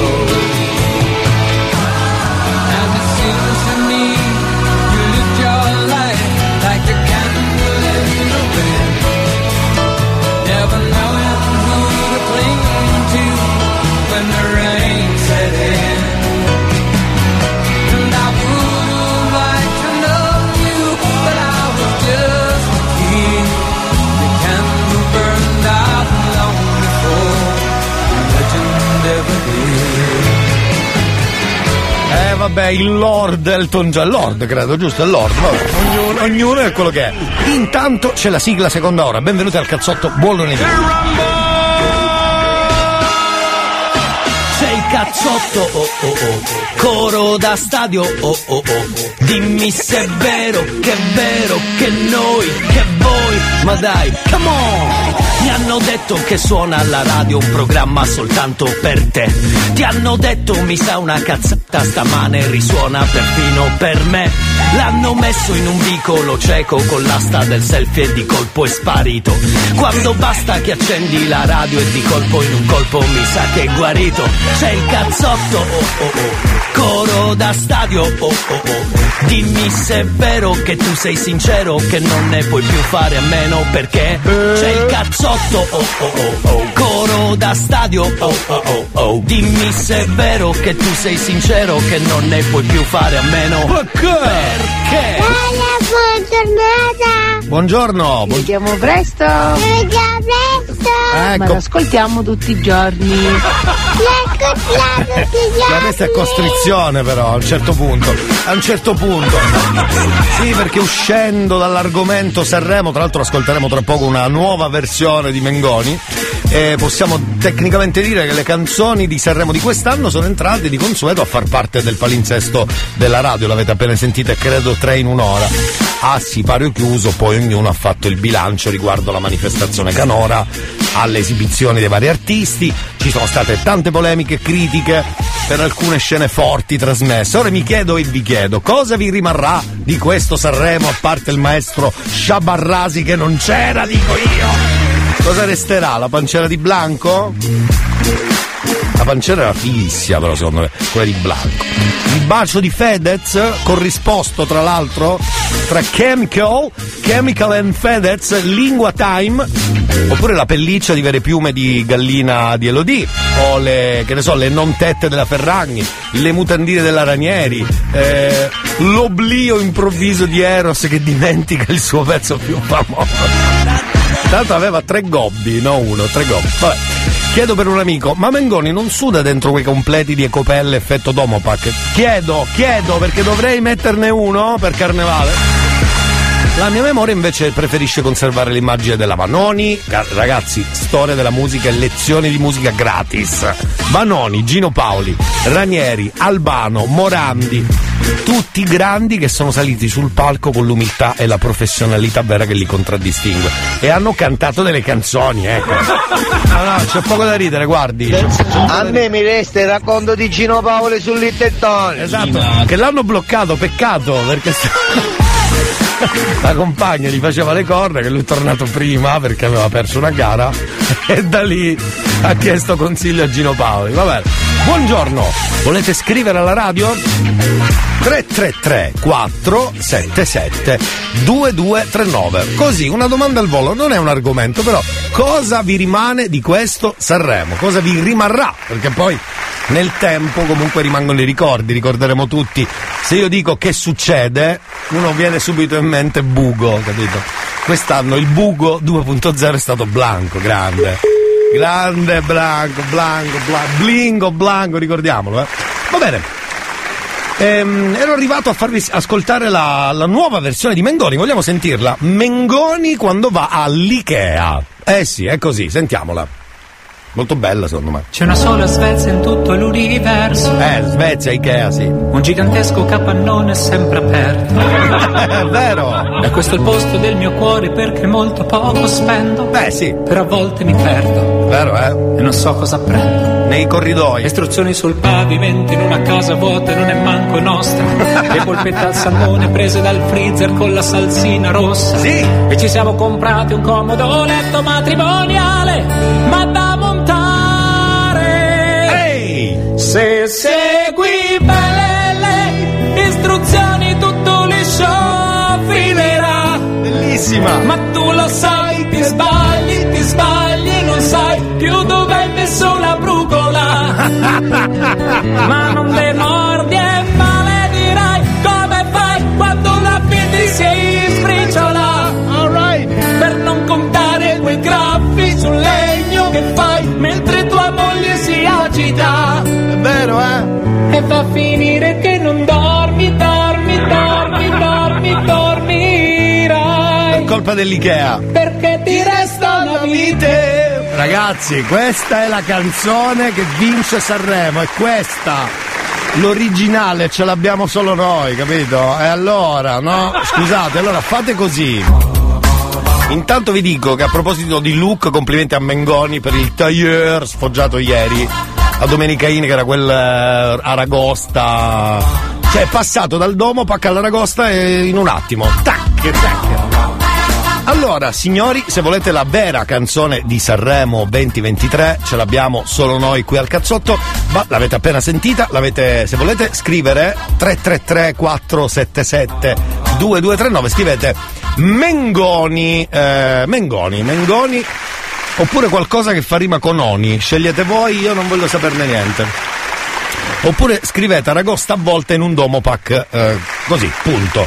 vabbè, il Lord Elton John, Lord credo, giusto? Il Lord, vabbè. Ognuno, ognuno è quello che è. Intanto c'è la sigla seconda ora, benvenuti al cazzotto, buon lunedì. C'è il cazzotto, oh oh oh, coro da stadio, oh oh oh, dimmi se è vero, che è vero, che noi, che voi, ma dai, come on! Ti hanno detto che suona alla radio un programma soltanto per te. Ti hanno detto mi sa una cazzata stamane risuona perfino per me. L'hanno messo in un vicolo cieco con l'asta del selfie e di colpo è sparito. Quando basta che accendi la radio e di colpo in un colpo mi sa che è guarito. C'è il cazzotto, oh oh oh, coro da stadio, oh oh oh. Dimmi se è vero che tu sei sincero, che non ne puoi più fare a meno perché c'è il cazzotto, oh oh oh oh, coro da stadio, oh oh oh oh. Dimmi se è vero che tu sei sincero, che non ne puoi più fare a meno perché? buona giornata! Buongiorno, buon- Vediamo presto! Vediamo presto! Ecco. Ma l'ascoltiamo tutti i giorni! [laughs] L'ascoltiamo tutti i Ma giorni! questa è costrizione però a un certo punto. A un certo punto. Sì, perché uscendo dall'argomento Sanremo, tra l'altro ascolteremo tra poco una nuova versione di Mengoni. E possiamo tecnicamente dire che le canzoni di Sanremo di quest'anno sono entrate di consueto a far parte del palinsesto della radio, l'avete appena sentita credo tre in un'ora. A sipario chiuso, poi ognuno ha fatto il bilancio riguardo la manifestazione canora, alle esibizioni dei vari artisti, ci sono state tante polemiche critiche per alcune scene forti trasmesse. Ora mi chiedo e vi chiedo, cosa vi rimarrà di questo Sanremo a parte il maestro Sciabarrasi che non c'era, dico io? Cosa resterà? La pancera di Blanco? La pancera era fighissima però secondo me, quella di Blanco. Il bacio di Fedez, corrisposto tra l'altro tra Chemical, Chemical and Fedez, Lingua Time, oppure la pelliccia di vere piume di gallina di Elodie, o le, che ne so, le non tette della Ferragni, le mutandine della Ranieri, eh, l'oblio improvviso di Eros che dimentica il suo pezzo più famoso. Tanto aveva tre gobbi, no uno, tre gobbi. Vabbè. Chiedo per un amico, ma Mengoni non suda dentro quei completi di Ecopelle effetto Domopac? Chiedo, chiedo, perché dovrei metterne uno per carnevale. La mia memoria invece preferisce conservare l'immagine della Vanoni. Ragazzi, storia della musica e lezioni di musica gratis. Vanoni, Gino Paoli, Ranieri, Albano, Morandi. Tutti grandi che sono saliti sul palco con l'umiltà e la professionalità vera che li contraddistingue. E hanno cantato delle canzoni, ecco. No, no, c'è poco da ridere, guardi. A me mi resta il racconto di Gino Paolo sul Littettone. Esatto, che l'hanno bloccato, peccato, perché la compagna gli faceva le corna, che lui è tornato prima perché aveva perso una gara e da lì ha chiesto consiglio a Gino Paoli. Va bene. Buongiorno, volete scrivere alla radio? 333 477 2239 Così, una domanda al volo, non è un argomento, però cosa vi rimane di questo Sanremo? Cosa vi rimarrà? Perché poi nel tempo comunque rimangono i ricordi, ricorderemo tutti. Se io dico che succede, uno viene subito in mente Bugo, capito? Quest'anno il Bugo 2.0 è stato Blanco, grande. Grande Blanco, Blanco, Blanco, Blingo, Blanco, ricordiamolo, eh. Va bene. Ehm, ero arrivato a farvi ascoltare la, la nuova versione di Mengoni, vogliamo sentirla? Mengoni quando va all'Ikea. Eh sì, è così, sentiamola. Molto bella secondo me. C'è una sola Svezia in tutto l'universo. Eh, Svezia, Ikea, sì. Un gigantesco capannone sempre aperto. [laughs] È vero. E questo è il posto del mio cuore perché molto poco spendo. Beh, sì. Però a volte mi perdo. Vero, eh? E non so cosa prendo. Nei corridoi. Istruzioni sul pavimento in una casa vuota non è manco nostra. Le polpette al salmone prese dal freezer con la salsina rossa. Sì. E ci siamo comprati un comodo letto matrimoniale. Ma da Se segui bene le istruzioni tutto liscio filerà. Bellissima. Ma tu lo sai, ti sbagli, ti sbagli, non sai più dove hai messo la brugola. [laughs] Ma non demordi vero, eh? E va a finire che non dormi, dormi, dormi, dormi, dormirai. È colpa dell'Ikea. Perché ti resta una vita. Ragazzi, questa è la canzone che vince Sanremo, è questa. L'originale ce l'abbiamo solo noi, capito? E allora, no? Scusate, allora fate così. Intanto vi dico che a proposito di look, complimenti a Mengoni per il tailleur sfoggiato ieri. A Domenicaini che era quel eh, aragosta. Cioè è passato dal domo, pacca all'aragosta e in un attimo. Tac, tac. Allora, signori, se volete la vera canzone di Sanremo 2023, ce l'abbiamo solo noi qui al cazzotto, ma l'avete appena sentita, l'avete, se volete scrivere 333 477 2239, scrivete Mengoni, eh, Mengoni, Mengoni, oppure qualcosa che fa rima con Oni, scegliete voi, io non voglio saperne niente. Oppure scrivete Aragosta a volta in un domo pack, eh, così, punto.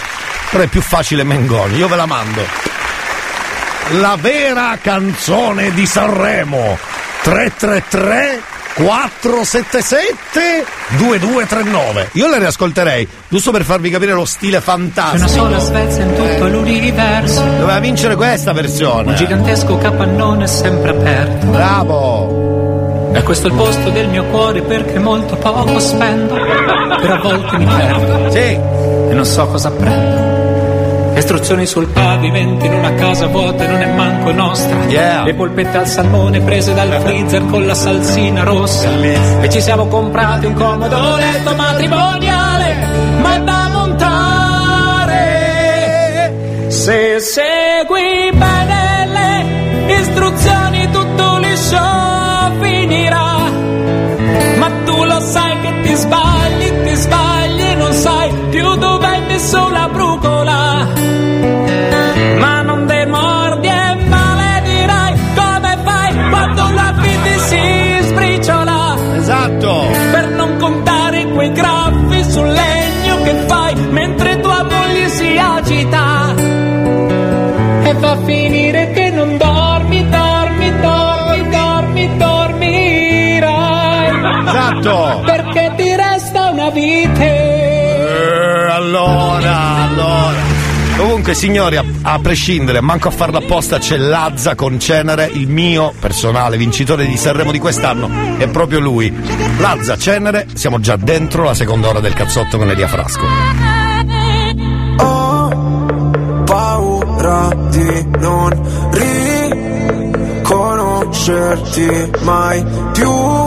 Però è più facile Mengoni, io ve la mando la vera canzone di Sanremo 333 477 2239 io le riascolterei giusto per farvi capire lo stile C'è una fantastico sola Svezia in tutto l'universo. doveva vincere questa versione Un gigantesco capannone sempre aperto. bravo E questo è il posto del mio cuore perché molto poco spendo. Per a volte mi perdo. Sì. E non so cosa prendo. Istruzioni sul pavimento in una casa vuota e non è manco nostra. Yeah. Le polpette al salmone prese dal freezer con la salsina rossa. E ci siamo comprati un comodo letto matrimoniale, ma da montare. Se segui bene le istruzioni tutto liscio finirà. Ma tu lo sai che ti sbagli, ti sbagli non sai più dove hai messo la brucola. Esatto. Perché ti resta una vita. Eh, allora allora Comunque signori, a, a prescindere, manco a farla apposta, c'è Lazza con Cenere, il mio personale vincitore di Sanremo di quest'anno, è proprio lui. Lazza, Cenere, siamo già dentro la seconda ora del cazzotto con Elia Frasco. paura di non riconoscerti mai più.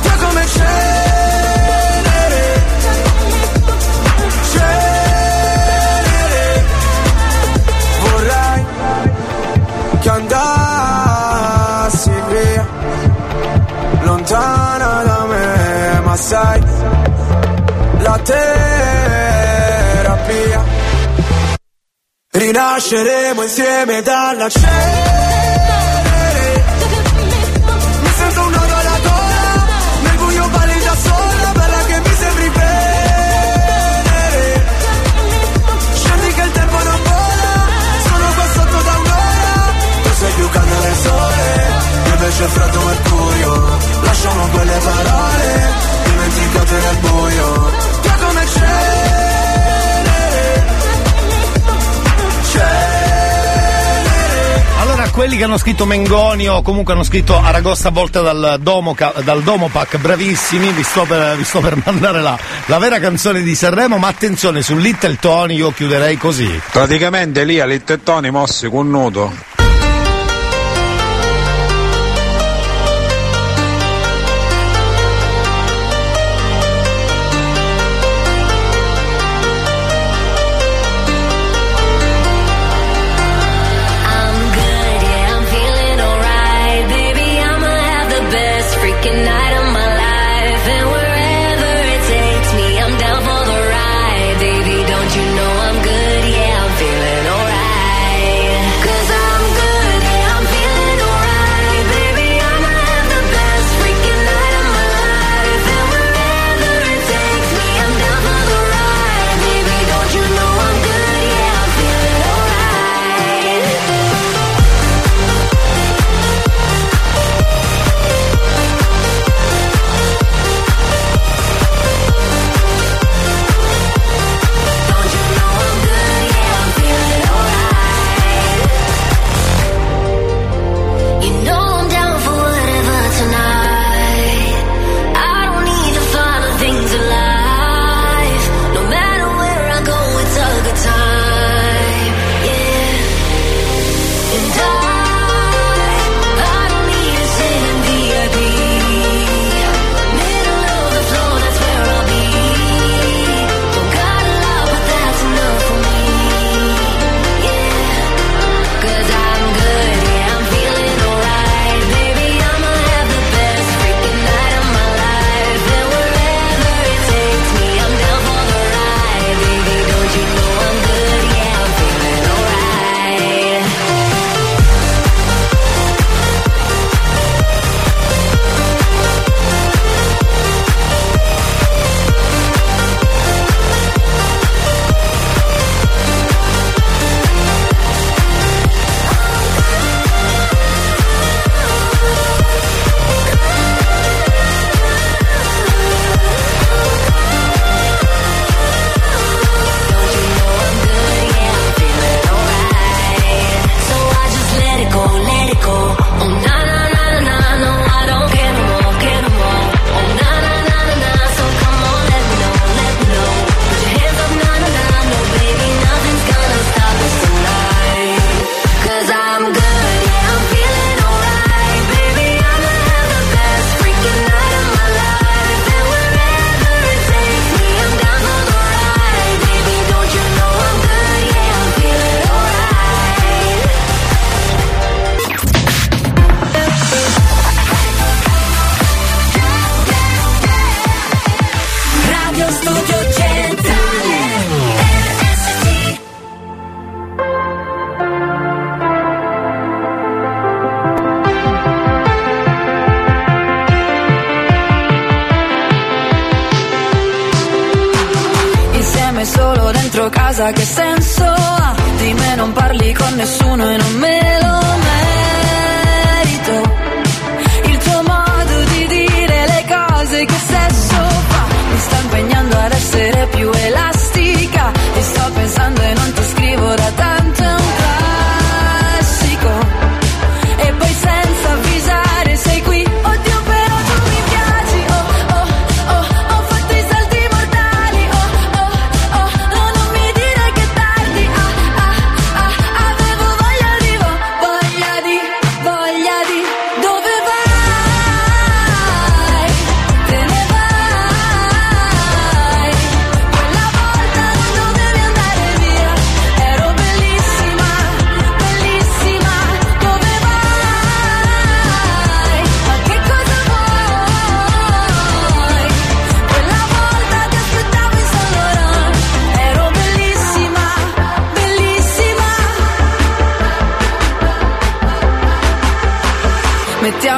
come cenere. Cenere Vorrei che andassi via Lontana da me, ma sai La terapia. Rinasceremo insieme dalla cena. quelli che hanno scritto Mengoni o comunque hanno scritto Aragosta volta dal, dal Domopac, bravissimi, vi sto, per, vi sto per [laughs] mandare la, la vera canzone di Sanremo, ma attenzione, su Little Tony io chiuderei così. Praticamente lì a Little Tony mossi con nudo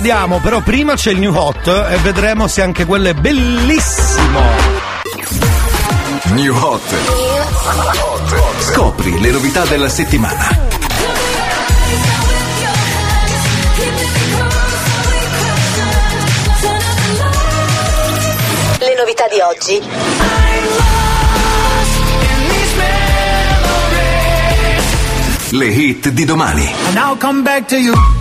vediamo, però prima c'è il new hot e vedremo se anche quello è bellissimo. New hot. Scopri le novità della settimana. Le novità di oggi. Le hit di domani. And I'll come back to you.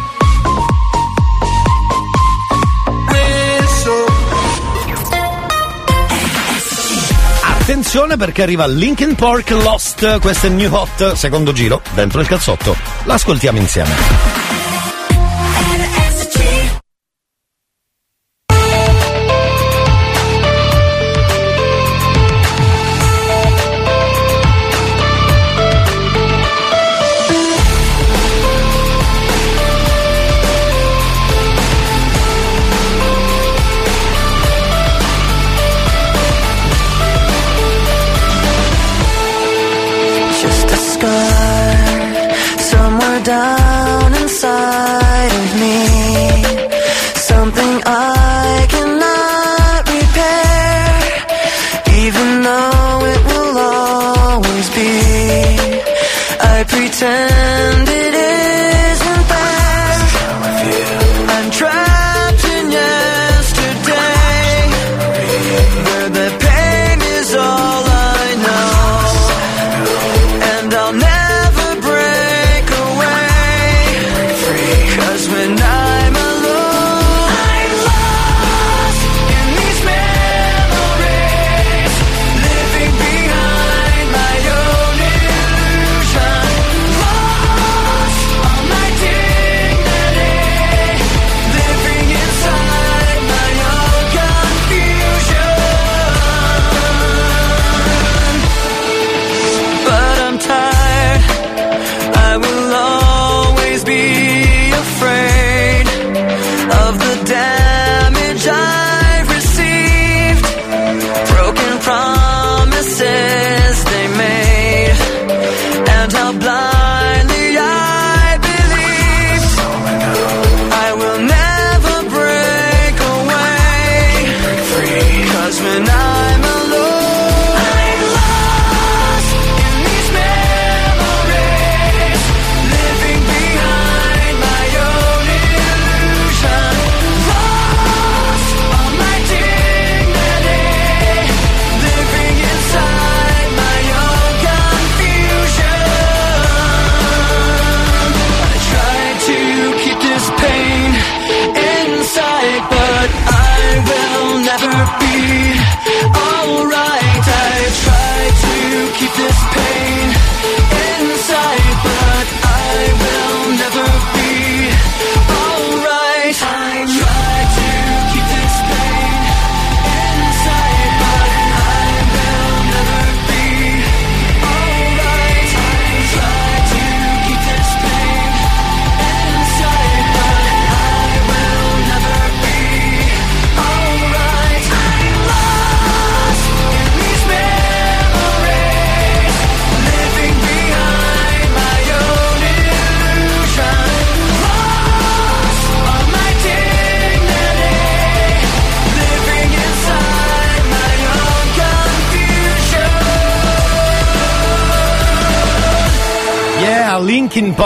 attenzione perché arriva Linkin Park Lost, questo è New Hot, secondo giro, dentro il cazzotto. L'ascoltiamo insieme.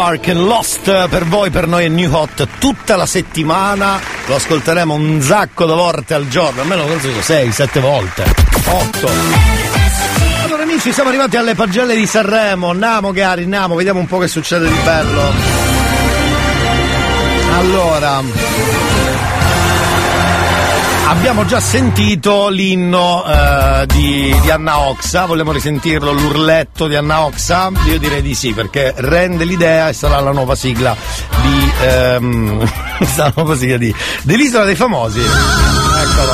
Park Lost per voi, per noi è New Hot tutta la settimana. Lo ascolteremo un sacco di volte al giorno, almeno penso 6, 7 volte, 8. Allora amici, siamo arrivati alle pagelle di Sanremo. Andiamo cari, andiamo, vediamo un po' che succede di bello. Allora, Abbiamo già sentito l'inno eh, di, di Anna Oxa, vogliamo risentirlo, l'urletto di Anna Oxa? Io direi di sì, perché rende l'idea e sarà la nuova sigla di. Ehm, [laughs] la nuova sigla di. dell'Isola dei Famosi. Eccolo.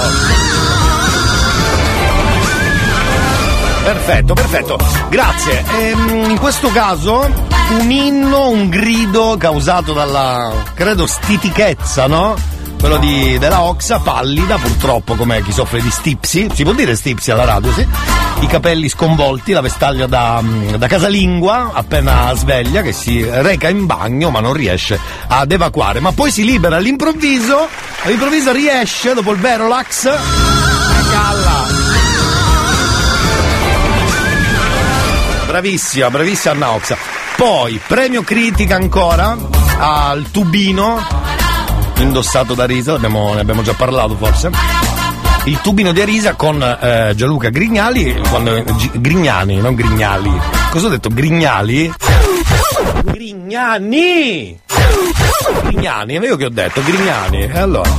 Perfetto, perfetto, grazie. Ehm, in questo caso un inno, un grido causato dalla, credo, stitichezza, no? Quello di, della Oxa, pallida purtroppo come chi soffre di stipsi, si può dire stipsi alla radio, sì? I capelli sconvolti, la vestaglia da, da casalingua appena sveglia che si reca in bagno ma non riesce ad evacuare, ma poi si libera all'improvviso, all'improvviso riesce dopo il Verolax e calla. Bravissima, bravissima Anna Oxa. Poi premio critica ancora al tubino indossato da Risa, ne abbiamo già parlato forse. Il tubino di Arisa con eh, Gianluca Grignali, quando, G- Grignani, non Grignali. Cosa ho detto? Grignali? Grignani! Grignani, è vero che ho detto? Grignani. E allora?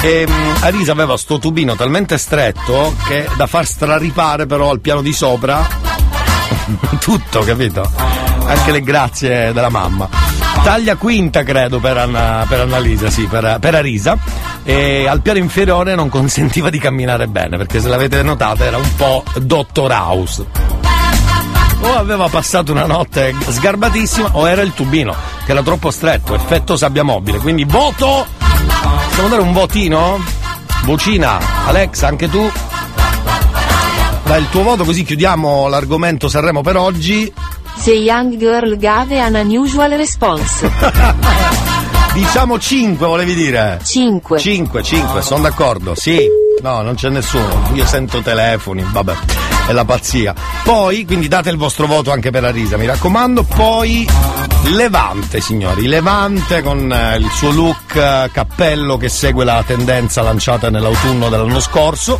E, um, Arisa aveva sto tubino talmente stretto che da far straripare però al piano di sopra [laughs] tutto, capito? Anche le grazie della mamma taglia quinta credo per, Anna, per Annalisa, sì, per, per Arisa e al piano inferiore non consentiva di camminare bene perché se l'avete notata era un po' Dottor House o aveva passato una notte sgarbatissima o era il tubino che era troppo stretto, effetto sabbia mobile. Quindi voto! Possiamo dare un votino? Vocina, Alex, anche tu? Dai il tuo voto così chiudiamo l'argomento Sanremo per oggi. The young girl gave an unusual response. [laughs] diciamo 5 volevi dire? 5. 5, 5, sono d'accordo, sì. No, non c'è nessuno. Io sento telefoni, vabbè, è la pazzia. Poi, quindi date il vostro voto anche per Arisa, mi raccomando. Poi Levante, signori, Levante con eh, il suo look eh, cappello che segue la tendenza lanciata nell'autunno dell'anno scorso,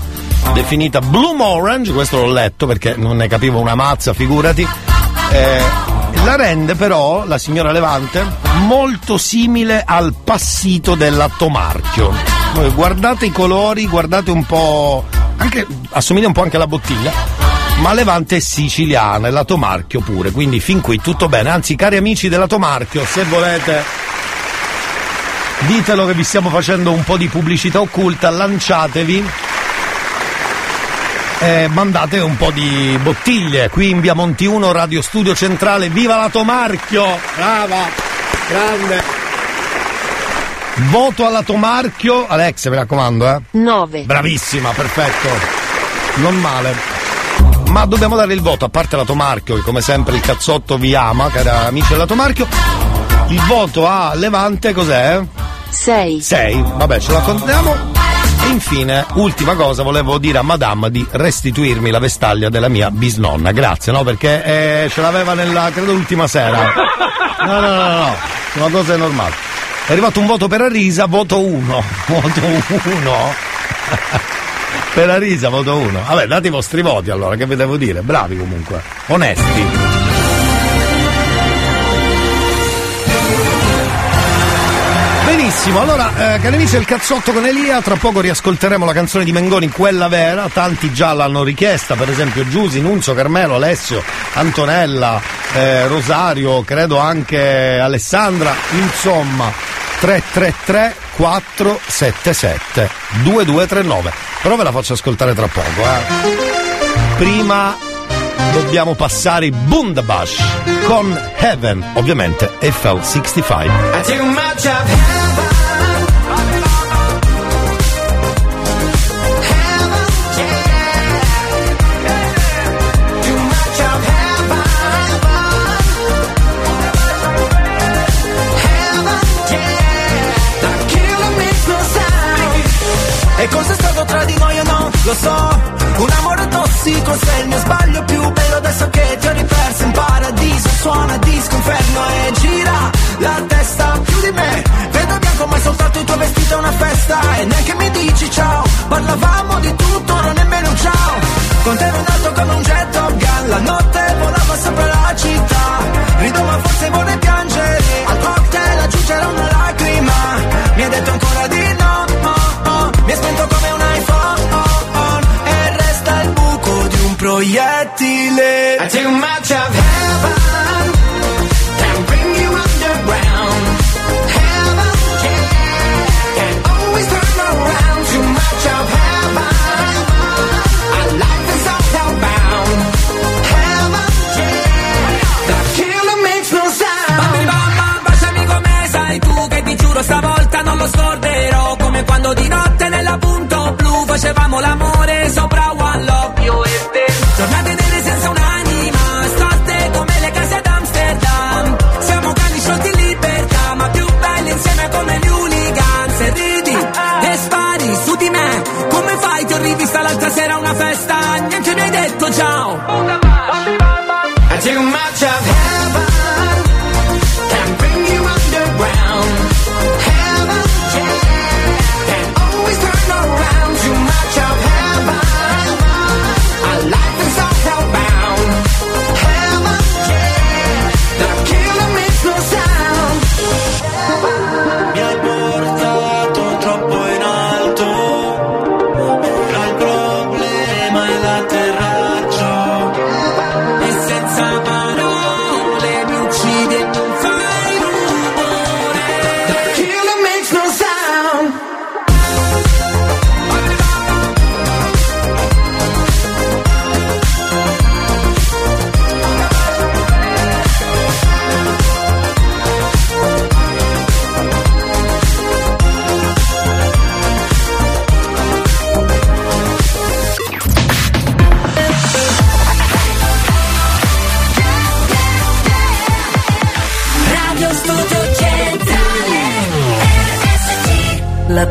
definita Bloom Orange, questo l'ho letto perché non ne capivo una mazza, figurati eh, la rende però, la signora Levante, molto simile al passito dell'attomarchio. Guardate i colori, guardate un po'. Anche, assomiglia un po' anche alla bottiglia. Ma Levante è siciliana e la Tomarchio pure, quindi fin qui tutto bene. Anzi, cari amici della Tomarchio, se volete ditelo che vi stiamo facendo un po' di pubblicità occulta, lanciatevi eh, mandate un po' di bottiglie. Qui in via Monti 1 Radio Studio Centrale. Viva la Tomarchio brava! Grande! Voto alla Tomarchio Alex mi raccomando eh. 9 bravissima perfetto. Non male ma dobbiamo dare il voto a parte la Tomarchio che come sempre il cazzotto vi ama cari amici della Tomarchio il voto a Levante cos'è? 6 6 vabbè ce la contiamo e infine, ultima cosa, volevo dire a Madame di restituirmi la vestaglia della mia bisnonna. Grazie, no? Perché eh, ce l'aveva nella, credo, l'ultima sera. No, no, no, no, una cosa normale. È arrivato un voto per Arisa, voto 1. [laughs] Voto 1. Per Arisa, voto 1. Vabbè, date i vostri voti allora, che vi devo dire? Bravi comunque, onesti. Benissimo, allora eh, cari amici il cazzotto con Elia, tra poco riascolteremo la canzone di Mengoni, quella vera, tanti già l'hanno richiesta, per esempio Giusi, Nunzio, Carmelo, Alessio, Antonella, eh, Rosario, credo anche Alessandra, insomma 333 477 2239, però ve la faccio ascoltare tra poco. Eh. Prima dobbiamo passare Bundabash con Heaven, ovviamente FL65. E cos'è stato tra di noi o no? Lo so, un amore tossico sei il mio sbaglio più bello adesso che ti ho riperso. In paradiso Suona disco inferno e gira la testa più di me. Vedo bianco ma soltanto il tuo vestito è una festa. E neanche mi dici ciao. Parlavamo di tutto, non nemmeno un ciao. Con te ero nato come un jet Top Gun La notte volava sopra la città. Rido ma forse vorrei piangere. Al cocktail aggiungere una lacrima. Mi hai detto ancora di no. Mi hai spento come un iPhone E resta il buco di un proiettile. I take much of heaven And bring you underground. Heaven, yeah Can always turn around Too much of heaven. Our life is all hellbound. Heaven, yeah The killer makes no sound. Bambi bamba, baciami come sai tu Che ti giuro stavolta non lo scorderò Come quando di notte nella punto blu Facevamo l'amore sopra One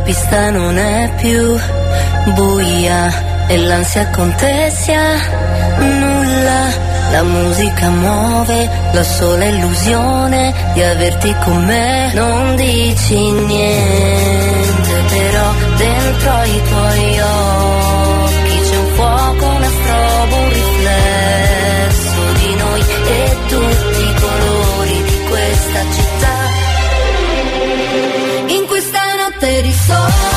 pista non è più buia e l'ansia contessa nulla. La musica muove la sola illusione di averti con me. Non dici niente, però dentro i tuoi occhi c'è un fuoco, una strobo, un riflesso di noi e tutti i colori di questa città. Notte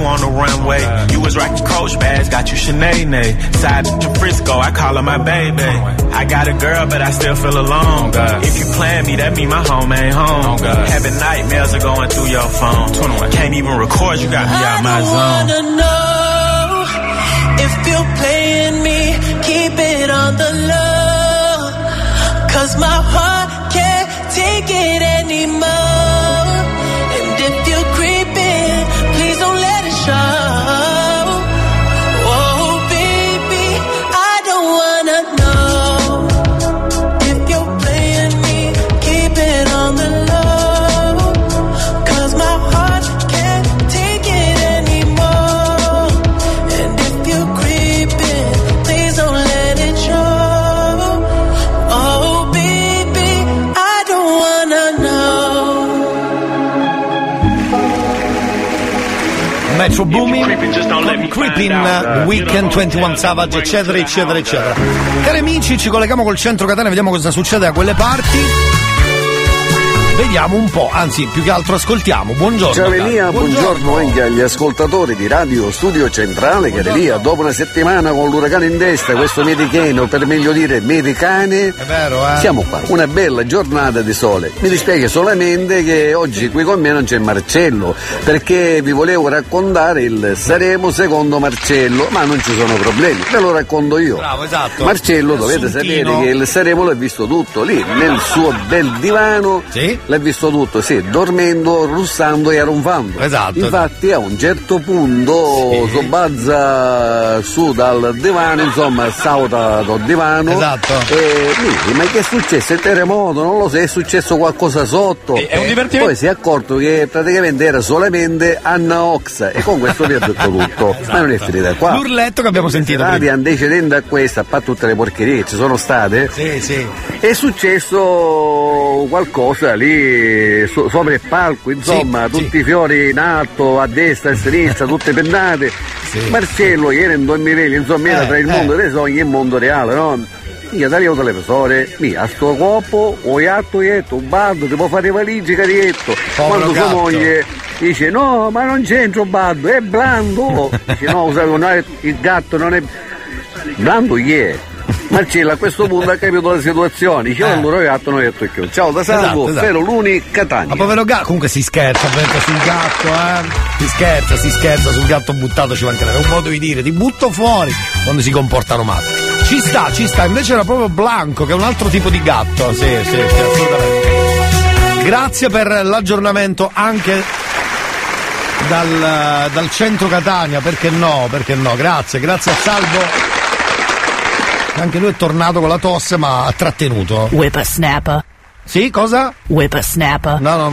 you on the runway. You was rocking Coach bags, got you Sinead. Side to Frisco, I call her my baby. I got a girl, but I still feel alone. If you plan me, that mean my home ain't home. Having nightmares are going through your phone. Can't even record, you got me out my I zone. wanna know if you're playing me, keep it on the low. Cause my heart can't take it anymore. Con Creeping, The Weekend, 21 Savage, eccetera, eccetera, eccetera. Cari amici, ci colleghiamo col centro Catania, vediamo cosa succede da quelle parti. Vediamo un po', anzi, più che altro ascoltiamo. Buongiorno. Ciao cari. Elia, buongiorno anche agli ascoltatori di Radio Studio Centrale che Elia, dopo una settimana con l'uragano in testa, questo medicheno, per meglio dire medicane, È vero, eh? siamo qua, una bella giornata di sole. Mi dispiace solamente che oggi qui con me non c'è Marcello, perché vi volevo raccontare il Saremo secondo Marcello, ma non ci sono problemi, ve lo racconto io. Bravo, esatto. Marcello dovete sapere Assuntino. che il Saremo l'ha visto tutto lì, nel suo bel divano, l'ha visto tutto, sì, dormendo, russando e arronfando. Esatto, Infatti a un certo punto sobazza su dal divano, insomma, salta dal divano. Esatto. E mi- ma che è successo? Il terremoto, non lo so, è successo qualcosa sotto. È un divertimento. Poi si è accorto che praticamente era solamente Anna Ox e con questo vi ha detto [laughs] tutto. Ma non è finita qua. L'urletto che abbiamo sentito Stati prima. antecedenti a questa, a parte tutte le porcherie che ci sono state, Sì, sì. è successo qualcosa lì so- sopra il palco, insomma, Sì, tutti i fiori in alto, a destra e a sinistra, tutte pennate. Marcello, che era in dormiveglia, insomma, era Eh, tra il eh. mondo dei sogni e il mondo reale, no? Io taglio televisore, mi a sto coppo, ho iatto ietto, un bando, ti può fare valigie carietto. Quando sua gatto. moglie dice no, ma non c'entro un bando, è blando. [laughs] dice no, sai, il gatto non è Blando chi è? Marcello a questo punto ha capito la situazione, io Eh. allora gatto non ho detto più. Ciao da Salvo, Esatto, esatto. Fero Luni, Catania. Ma povero gatto, comunque si scherza sul gatto, eh. Si scherza, si scherza sul gatto buttato, ci mancherebbe. È un modo di dire, ti butto fuori quando si comportano male. Ci sta, ci sta, invece era proprio Blanco, che è un altro tipo di gatto. Sì, sì, sì, assolutamente. Grazie per l'aggiornamento anche dal, dal centro Catania, perché no, perché no, grazie, grazie a Salvo. Anche lui è tornato con la tosse, ma ha trattenuto. Whippersnapper. Sì, cosa? Whippersnapper. No, no,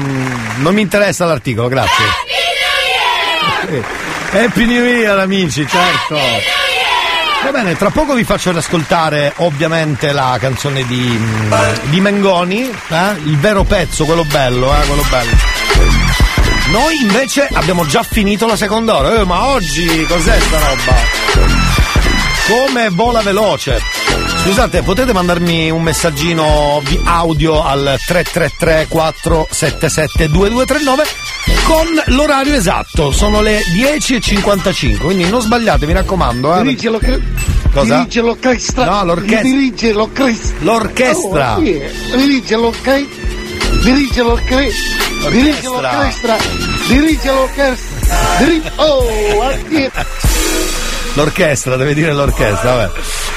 non mi interessa l'articolo, grazie. Happy New Year! Happy New Year, amici, certo. Va bene, tra poco vi faccio ascoltare ovviamente la canzone di, mm, di Mengoni, eh? il vero pezzo, quello bello, eh? quello bello. Noi invece abbiamo già finito la seconda ora, eh, ma oggi cos'è sta roba? Come vola veloce. Scusate, potete mandarmi un messaggino di audio al 333 477 2239 con l'orario esatto, sono le 10.55, quindi non sbagliate, mi raccomando. Eh. Dirige l'orchestra. Cosa? Dirige l'orchestra. No, l'orchestra. Dirige l'orchestra. L'orchestra. Oh, è? dirige l'orchestra. Dirige l'orchestra. Dirige l'orchestra. Dirige l'orchestra. Dirige. Oh, è? [laughs] L'orchestra, deve dire l'orchestra, vabbè.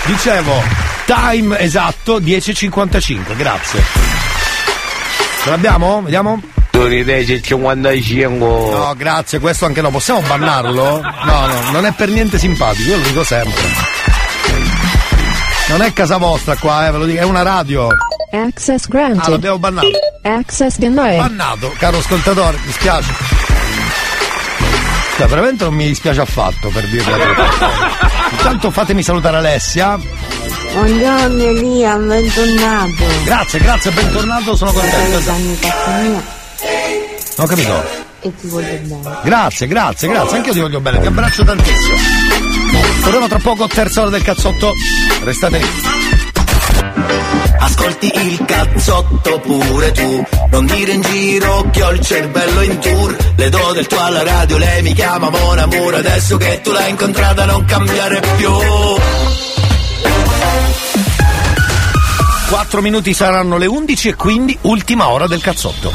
Dicevo, time esatto 10.55, grazie. Ce l'abbiamo? Vediamo? Sorridece 55. No, grazie, questo anche no. Possiamo bannarlo? No, no, non è per niente simpatico, io lo dico sempre. Non è casa vostra qua, eh, ve lo dico, è una radio. Access Ah, granted. l'abbiamo bannato. Access denied. Bannato, caro ascoltatore, mi spiace. Cioè, veramente non mi dispiace affatto per dirla. Intanto fatemi salutare Alessia. Buongiorno Elia, bentornato. Grazie, grazie, bentornato, sono contento. Non ho capito. e ti voglio bene. Grazie, grazie, grazie, anche io ti voglio bene, ti abbraccio tantissimo. Torniamo tra poco, terza ora del cazzotto. Restate lì. Ascolti il cazzotto pure tu. Non dire in giro che ho il cervello in tour. Le do del tuo alla radio, lei mi chiama Mon Amour. Adesso che tu l'hai incontrata non cambiare più. 4 minuti saranno le 11 e quindi ultima ora del cazzotto.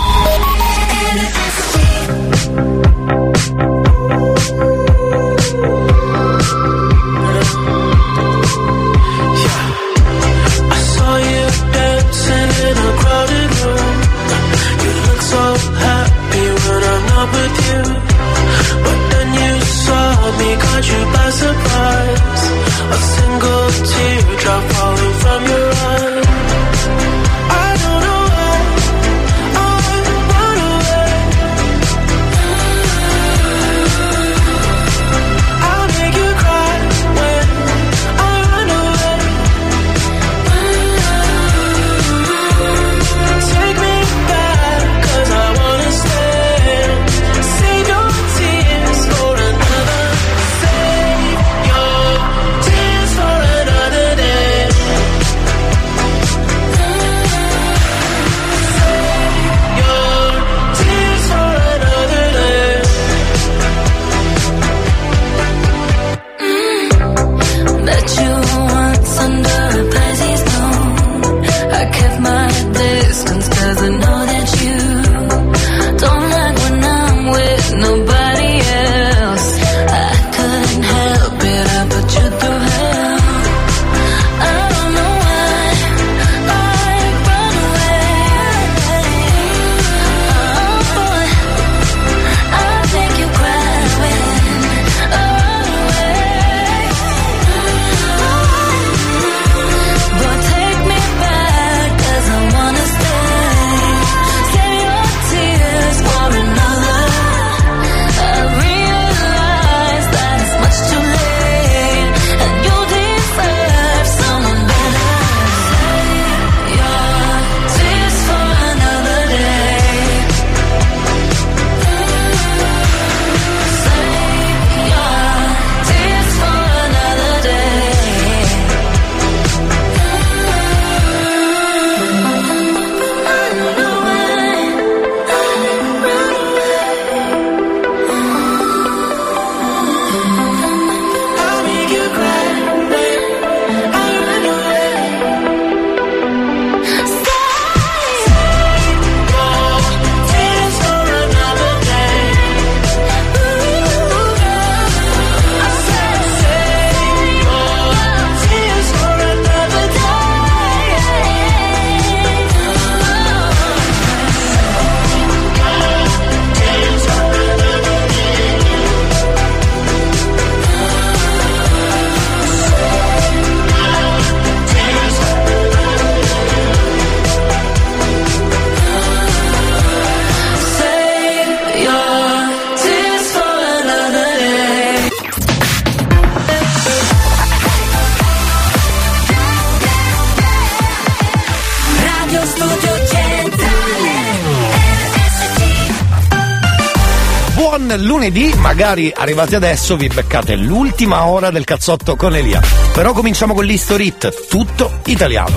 magari arrivate adesso vi beccate l'ultima ora del cazzotto con Elia. Però cominciamo con l'Historit, tutto italiano.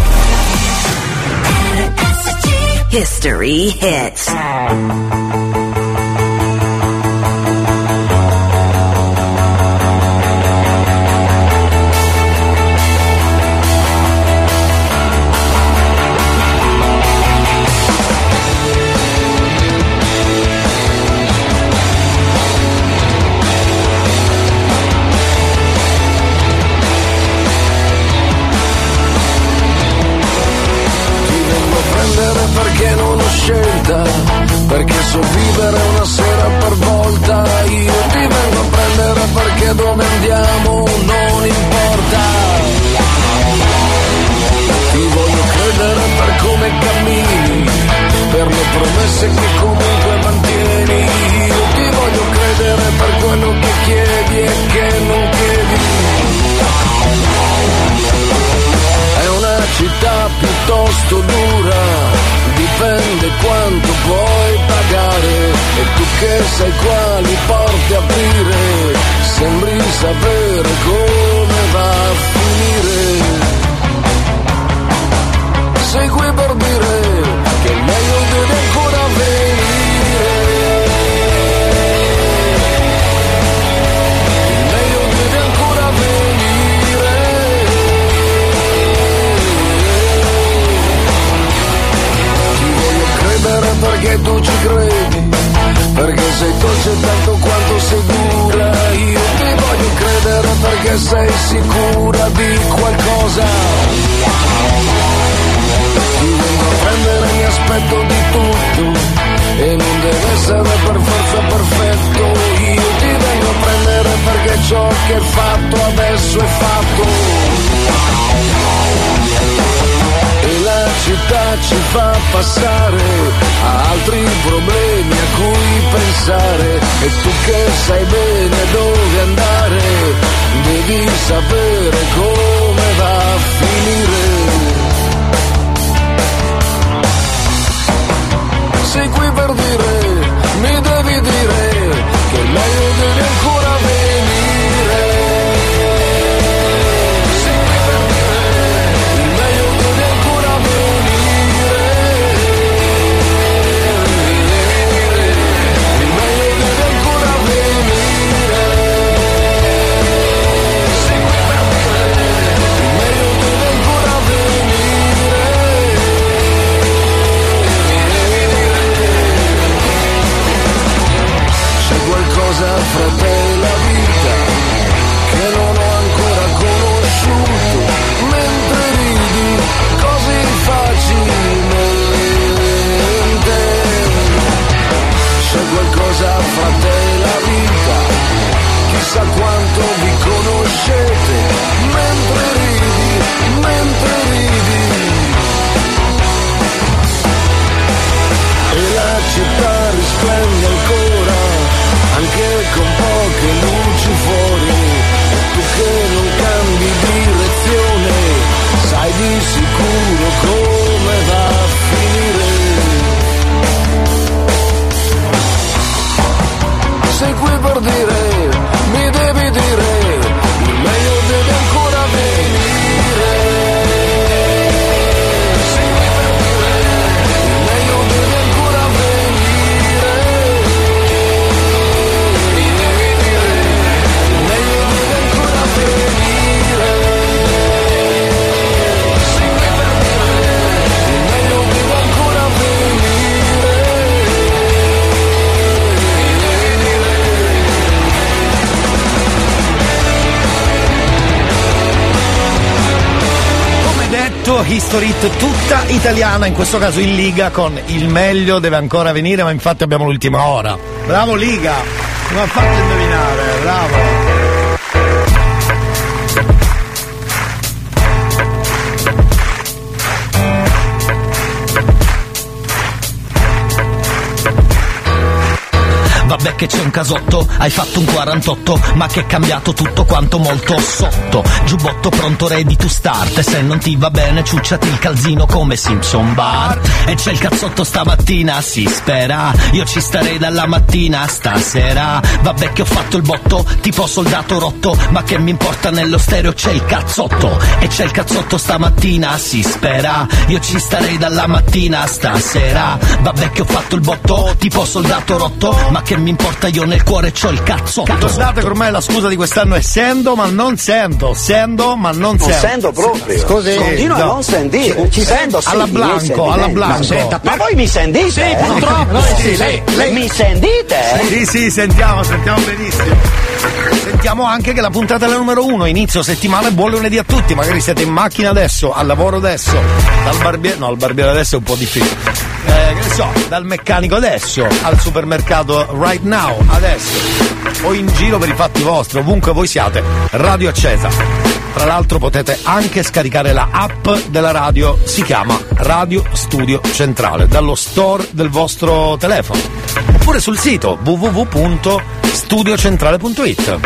History Hits. settimana, in questo caso in Liga con il meglio deve ancora venire, ma infatti abbiamo l'ultima ora. Bravo Liga, mi ha fatto indovinare, bravo. Che c'è un casotto, hai fatto un 48, ma che è cambiato tutto quanto molto sotto. Giubbotto pronto ready to start, e se non ti va bene ciucciati il calzino come Simpson Bar. E c'è il cazzotto stamattina, si spera, io ci starei dalla mattina stasera. Vabbè che ho fatto il botto, tipo soldato rotto, ma che mi importa nello stereo c'è il cazzotto. E c'è il cazzotto stamattina, si spera, io ci starei dalla mattina stasera. Vabbè che ho fatto il botto, tipo soldato rotto, ma che mi importa io nel cuore c'ho il cazzotto. Scusate che ormai la scusa di quest'anno è sento ma non sento, sento ma non Non sento. sento proprio. Scusi, Continuo a no. non sentire. Ci sento, sì, Alla Blanco, alla Ma Blanco. senta, Ma voi mi sentite? Sì, eh? purtroppo. Noi sì, sì, lei- lei- Mi sentite? Sì, sì, sentiamo, sentiamo benissimo. Sentiamo anche che la puntata è la numero uno, inizio settimana e buon lunedì a tutti. Magari siete in macchina adesso, al lavoro adesso, dal barbiere. No, il barbiere adesso è un po' difficile. Eh, che ne so, dal meccanico adesso, al supermercato right now, adesso. O in giro per i fatti vostri, ovunque voi siate. Radio accesa. Tra l'altro potete anche scaricare la app della radio, si chiama Radio Studio Centrale, dallo store del vostro telefono. Oppure sul sito www.studiocentrale.it.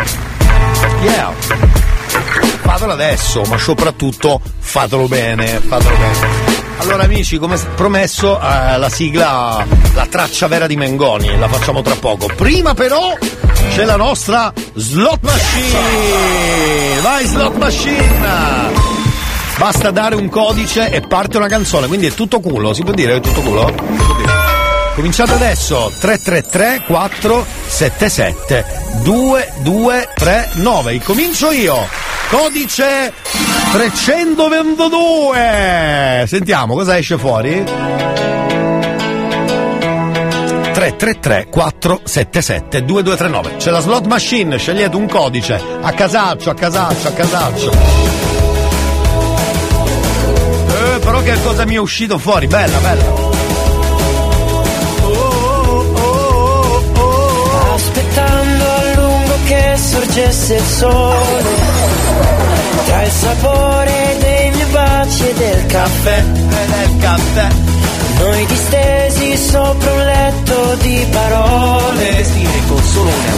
Yeah. Fatelo adesso, ma soprattutto fatelo bene, fatelo bene. Allora amici, come promesso, eh, la sigla, la traccia vera di Mengoni, la facciamo tra poco. Prima però c'è la nostra slot machine! Vai slot machine! Basta dare un codice e parte una canzone, quindi è tutto culo, si può dire? È tutto culo? Si può dire. Cominciate adesso 333 477 2239. Comincio io. Codice 322. Sentiamo cosa esce fuori. 333 477 2239. C'è la slot machine, scegliete un codice a casaccio, a casaccio, a casaccio. Eh, però che cosa mi è uscito fuori? Bella, bella. Che sorgesse il sole Tra il sapore dei miei baci e del caffè del caffè Noi distesi sopra un letto di parole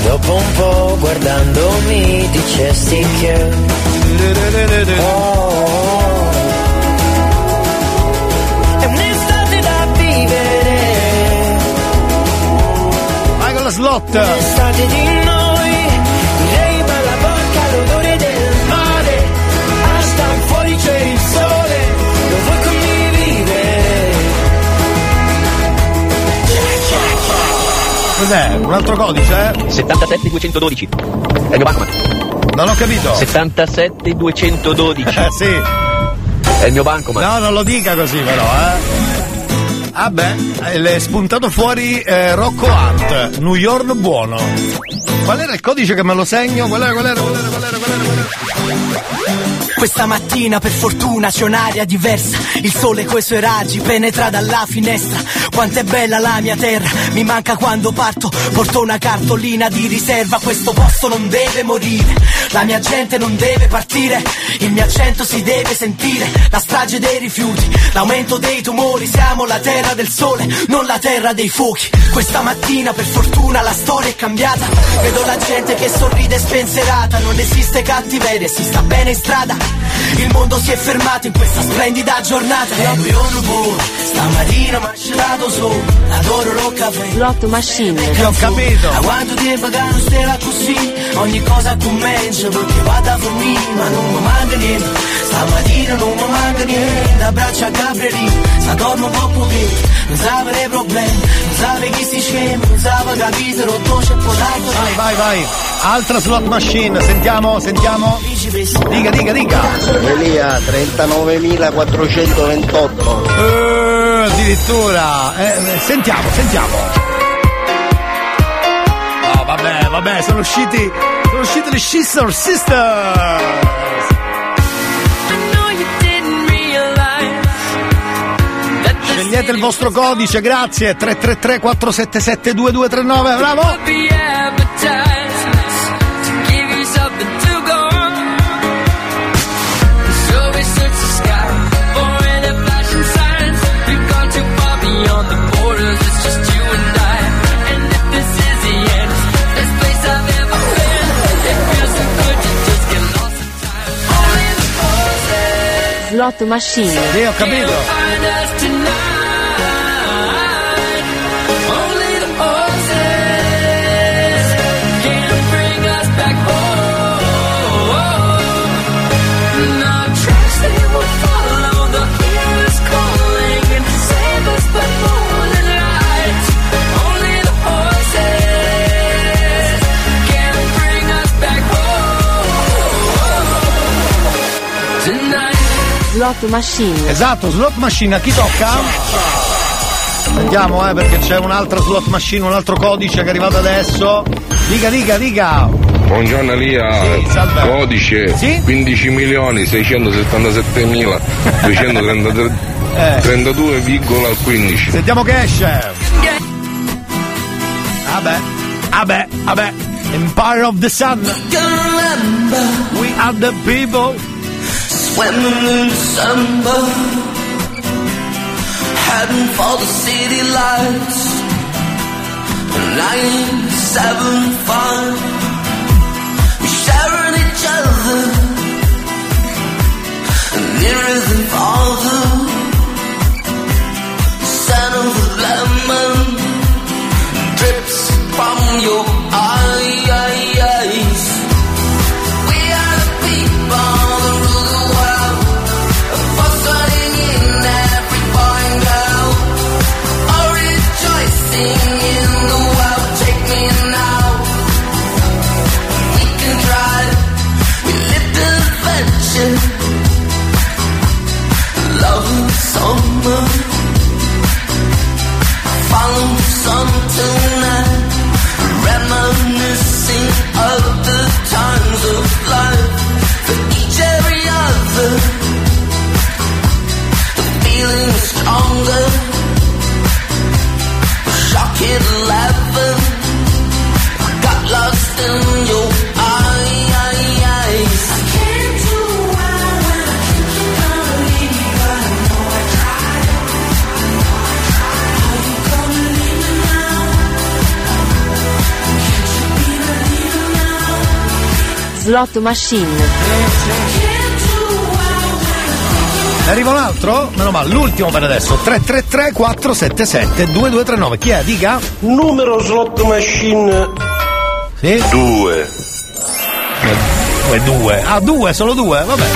Dopo un po' guardandomi dicesti che Oh, un'estate slot. L'estate di noi, Cos'è? Un altro codice? eh? 77212. È il mio bancomat. Non ho capito. 77212. Eh sì. È il mio bancomat. No, non lo dica così però, eh. Vabbè, eh, le è spuntato fuori eh, Rocco Hunt, New York buono. Qual era il codice che me lo segno? Qual era, qual era, qual era, qual era, qual era? Qual era? Questa mattina per fortuna c'è un'aria diversa. Il sole coi suoi raggi penetra dalla finestra. Quanto è bella la mia terra Mi manca quando parto. Porto una cartolina di riserva Questo posto non deve morire. La mia gente non deve partire Il mio accento si deve sentire. La strage dei rifiuti L'aumento dei tumori Siamo la terra del sole Non la terra dei fuochi. Questa mattina per fortuna la storia è cambiata. Vedo la gente che sorride spensierata. Non esiste cattiveria Si sta bene in strada il mondo si è fermato in questa splendida giornata. E New York buono Stamattina mi ha gelato solo Adoro lo caffè Slot machine. Che ho capito. A quanto tempo che non stava così Ogni cosa comincia perché vado a dormire Ma non mi manca niente Stamattina non mi manca niente Abbraccio a Gabrielino Se dormo poco che Non sape dei problemi Non sape chi si scema Non sape capire Rotto c'è potato Vai, vai, vai. Altra slot machine, sentiamo, sentiamo. Dica, dica, dica. Elia 39.428 Eh, addirittura. Eh, eh, sentiamo, sentiamo. No, vabbè, vabbè, sono usciti. Sono usciti le Sister diete il vostro codice, grazie. 333 477 2239, bravo! slot machine. Sì, ho capito. Slot machine. Esatto, slot machine, a chi tocca? Andiamo, eh, perché c'è un'altra slot machine, un altro codice che è arrivato adesso. Dica, dica, dica. Buongiorno Elia, Sì, codice Sì? 15 milioni 677 mila 232 [laughs] Eh. 32,15 Sentiamo che esce. Vabbè, vabbè, vabbè. Empire of the Sun. We are the people. Swimming in December, heading for the city lights. 975, we sharing each other, nearer than farther. Scent of the lemon drips from your eyes. Slot machine. Ne arriva un altro? Meno male, l'ultimo per adesso. 333 477 2239. Chi è? Dica? Numero slot machine. Sì? Due. Due, due. Ah, due, solo due? Vabbè.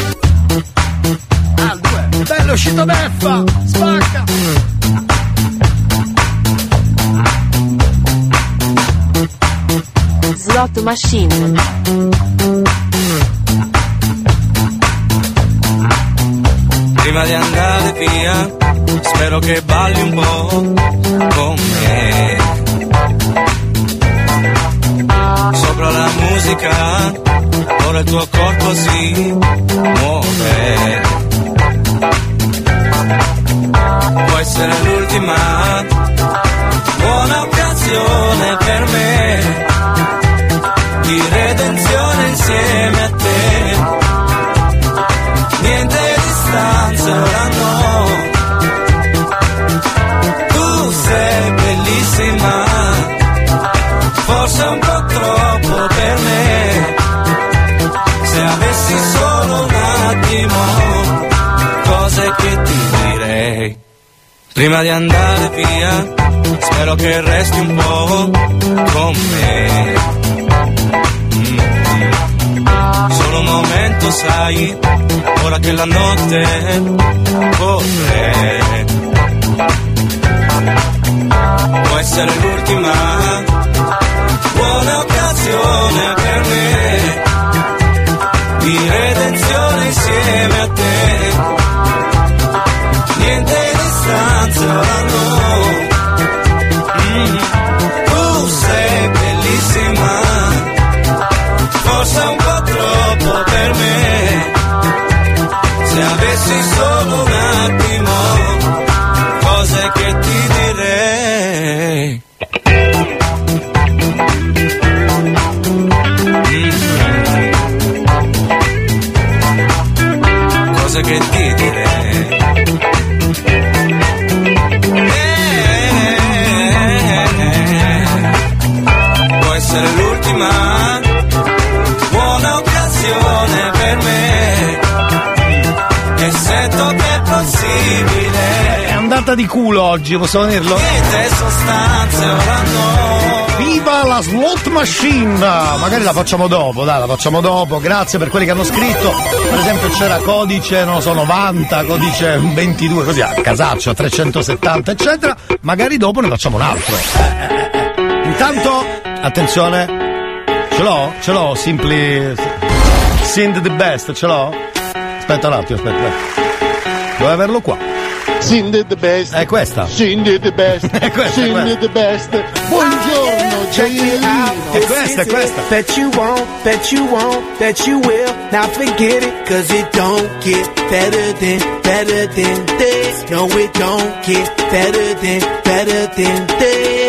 Ah, due. Bello, è uscito beffa! Spacca! Slot machine. Prima di andare via, spero che balli un po' con me. Sopra la musica, ora il tuo corpo si muove. Può essere l'ultima buona occasione per me di redenzione insieme a te. Prima di andare via, spero che resti un po' con me. Mm. Solo un momento, sai, ora che la notte corre. Può essere l'ultima buona occasione per me di redenzione insieme a te. Niente no. Mm. Tu sei bellissima, forse un po' troppo per me. Se avessi solo un attimo, cose che ti direi. Mm. Cose che ti di culo oggi, possiamo dirlo? Viva la slot machine! Magari la facciamo dopo, dai, la facciamo dopo. Grazie per quelli che hanno scritto. Per esempio c'era codice, non so, 90, codice 22, così a casaccio, a 370, eccetera. Magari dopo ne facciamo un altro. Intanto, attenzione, ce l'ho? Ce l'ho, Simply. Sind the best, ce l'ho? Aspetta un attimo, aspetta. aspetta. Devo averlo qua. Sind the best. È questa. Sind the best. [laughs] È questa, è Sind questa. the best. Buongiorno, Jailino. È questa, è questa. Bet you won't, bet you won't, bet you will. Now forget it, cause it don't get better than, better than this. No, it don't get better than, better than this.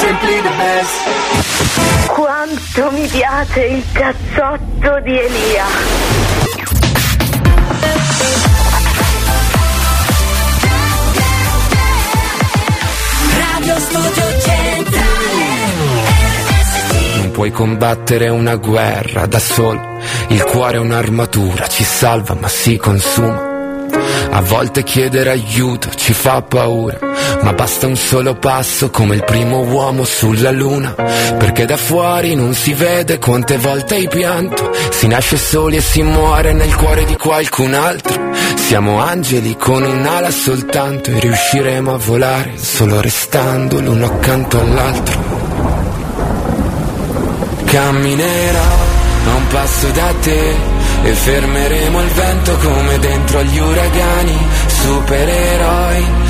simply the best. Quanto mi piace il cazzotto di Elia. Radio Studio Centrale Non puoi combattere una guerra da solo. Il cuore è un'armatura, ci salva ma si consuma. A volte chiedere aiuto ci fa paura, ma basta un solo passo come il primo uomo sulla luna. Perché da fuori non si vede quante volte hai pianto. Si nasce soli e si muore nel cuore di qualcun altro. Siamo angeli con un'ala soltanto e riusciremo a volare solo restando l'uno accanto all'altro. Camminerò a un passo da te e fermeremo il vento come dentro agli uragani, supereroi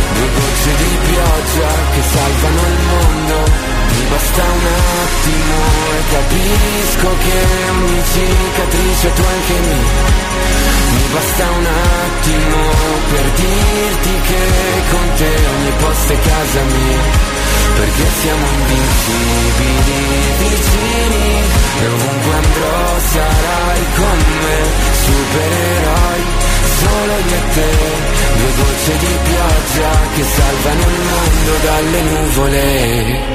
Due gocce di pioggia che salvano il mondo, mi basta un attimo e capisco che ogni cicatrice tu anche mi Mi basta un attimo per dirti che con te ogni posto è casa mia. Perché siamo invincibili vicini E ovunque andrò sarai con me Supereroi solo io e te Due gocce di pioggia che salvano il mondo dalle nuvole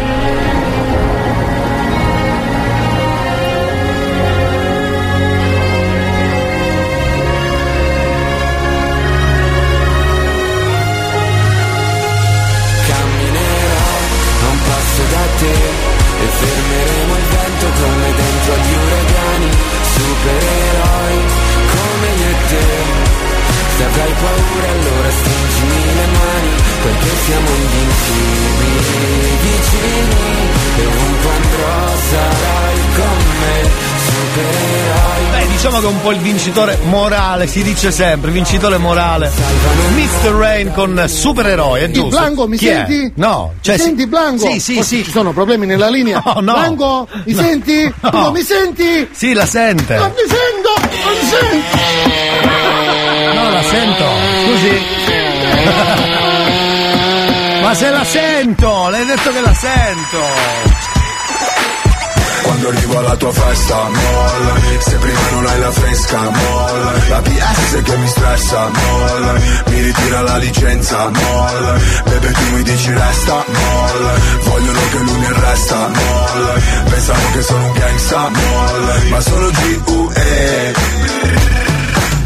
Camminerò a un passo da te e fermeremo il vento come dentro agli uragani, supereroi come io e te. Se avrai paura allora stringimi le mani, perché siamo invincibili vicini e ovunque andrò sarai con me, supereroi. Beh, diciamo che è un po' il vincitore morale, si dice sempre, vincitore morale. Mr. Rain con supereroi, è giusto. Blanco, mi Chi è? senti? No, cioè mi senti Blanco? Sì, sì, Forse sì. Ci sono problemi nella linea? No, no. Blanco, mi No. senti? No. Mi senti? Sì, la sente. Non mi sento! Non mi sento! Sento. Scusi. [laughs] Ma se la sento, le hai detto che la sento. Quando arrivo alla tua festa, mollami Se prima non hai la fresca, mollami La PS che mi stressa, mollami Mi ritira la licenza, mollami Bebe tu mi dici resta, mollami Vogliono che lui mi arresta, mollami Pensano che sono un gangsta, mollami Ma sono G.U.E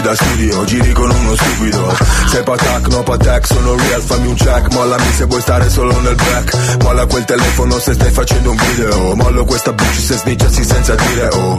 G da studio, giri con uno stupido. Sei patac, no patac, sono real, fammi un check Mollami se vuoi stare solo nel back. Molla quel telefono se stai facendo un video Mollo questa bitch se snitchassi senza dire oh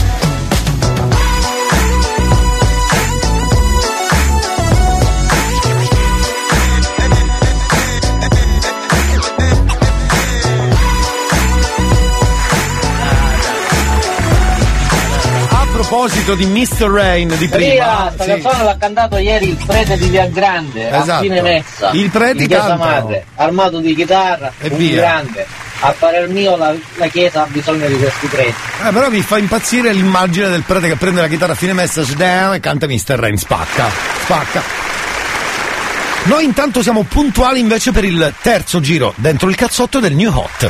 proposito di Mr. Rain di prima, Ria, sta sì. canzone l'ha cantato ieri il prete di Via Grande Esatto. a fine messa. Il prete in chiesa madre, armato di chitarra, E un via. grande. A parer mio la, la chiesa ha bisogno di questi preti. Eh, però mi fa impazzire l'immagine del prete che prende la chitarra a fine messa e canta Mr. Rain, spacca, spacca. Noi intanto siamo puntuali invece per il terzo giro dentro il cazzotto del New Hot.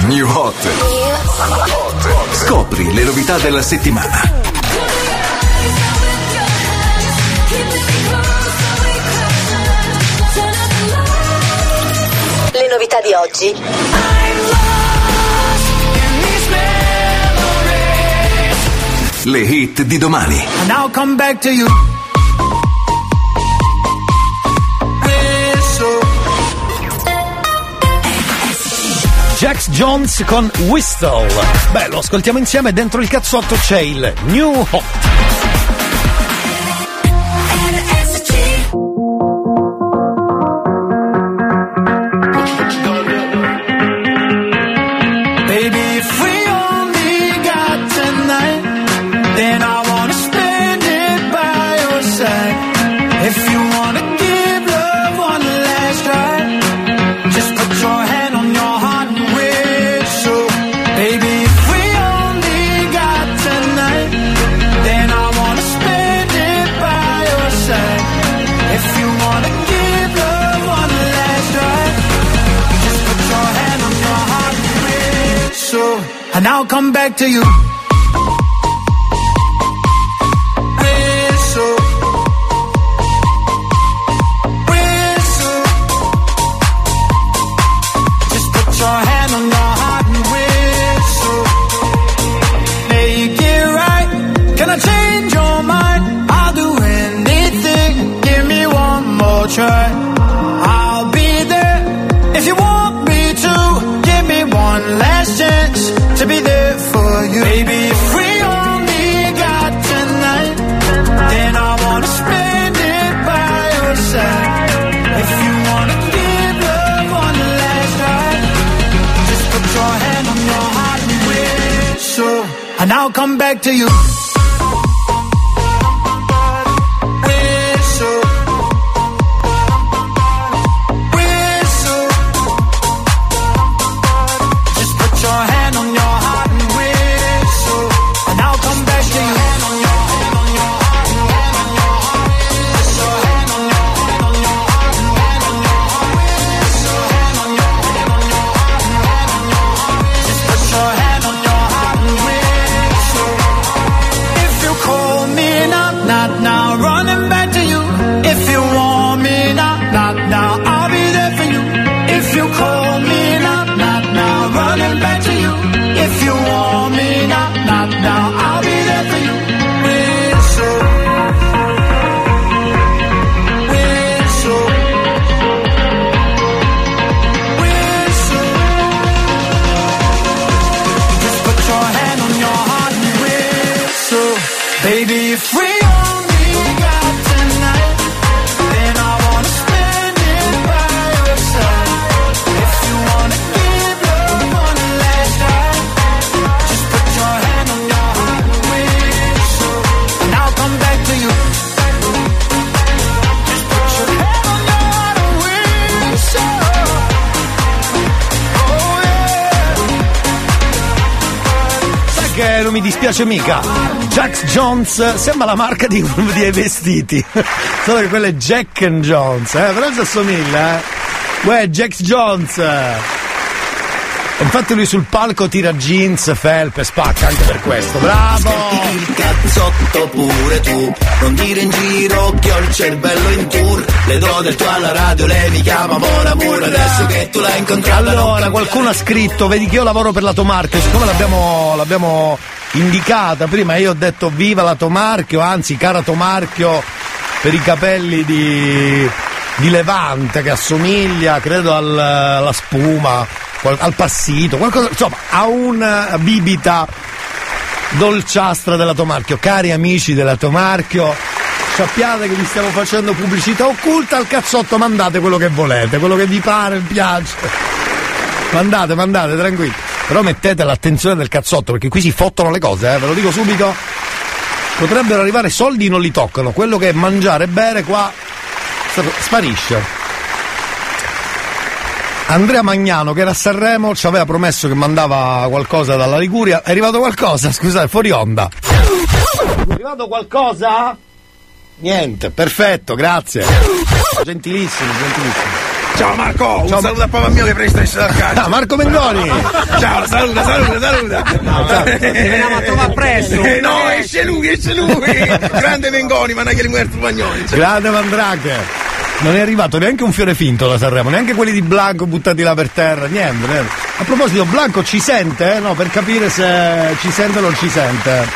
New Hot. Scopri le novità della settimana. Le novità di oggi. Le hit di domani. I'll come back to you. Jax Jones con Whistle. Beh, lo ascoltiamo insieme, dentro il cazzotto c'è il New Hot. To you. Dispiace mica. Jax Jones sembra la marca di uno dei vestiti. [laughs] Solo che quello è Jack and Jones, eh? Però si assomiglia, eh. Uè, Jax Jones. Infatti lui sul palco tira jeans, felpe, spacca anche per questo. Bravo! Il cazzotto pure tu, non dire in giro che ho il cervello in tour. Le do del tuo alla radio, lei mi chiama Mona Moore, adesso che tu l'hai incontrata. Allora, qualcuno ha scritto, vedi che io lavoro per la Tomarchio, siccome l'abbiamo, l'abbiamo indicata prima, io ho detto viva la Tomarchio, anzi cara Tomarchio, per i capelli di, di Levante che assomiglia, credo al- alla spuma, al passito, qualcosa, insomma, a una bibita dolciastra della Tomarchio. Cari amici della Tomarchio, sappiate che vi stiamo facendo pubblicità occulta al cazzotto, mandate quello che volete, quello che vi pare, vi piace. Mandate, mandate, tranquilli. Però mettete l'attenzione del cazzotto, perché qui si fottono le cose, eh, ve lo dico subito. Potrebbero arrivare soldi non li toccano, quello che è mangiare e bere qua sp- sparisce. Andrea Magnano, che era a Sanremo, ci aveva promesso che mandava qualcosa dalla Liguria. È arrivato qualcosa? [laughs] Scusate, fuori onda. È arrivato qualcosa? Niente, perfetto, grazie. Gentilissimo, gentilissimo. Ciao Marco, un Ciao, saluto a papà mio che presta in da casa. Ah, Marco Mengoni! Ciao, saluta, saluta, saluta. Ti veniamo a trovare presto. Eh, no, esce lui, esce lui. [laughs] Grande Mengoni, ma non è che li muerto spagnoli. Grande Mandrake! Non è arrivato neanche un fiore finto da Sanremo, neanche quelli di Blanco buttati là per terra, niente, niente. A proposito, Blanco ci sente, eh? No, per capire se ci sente o non ci sente.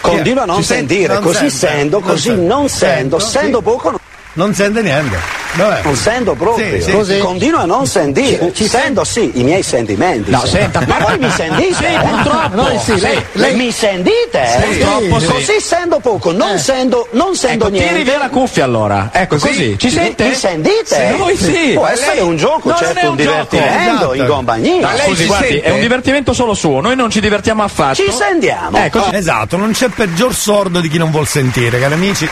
Continua a non Ci sentire, Non così sento, così sente. non sento, Sento, sento sì. poco, Non sente niente. Vabbè. non sento proprio. Sì, sì. Continua a non sentire, ci sento sì i miei sentimenti. No, senta, ma voi mi sentite? Sì, eh? purtroppo. Noi sì, lei, lei- mi sentite? Sì. Purtroppo sì. Così sento poco, non sento, non sento Ecco, niente. tiri via la cuffia allora. Ecco, così. Ci Mi- sente? Mi sentite? Sì, noi sì. Può essere lei- un gioco, No, non certo, è un un divertimento Esatto. in compagnia. Ma scusi, guardi, è un divertimento solo suo, noi non ci divertiamo affatto. Ci sentiamo. Ecco, ci- Esatto, non c'è peggior sordo di chi non vuol sentire, cari amici.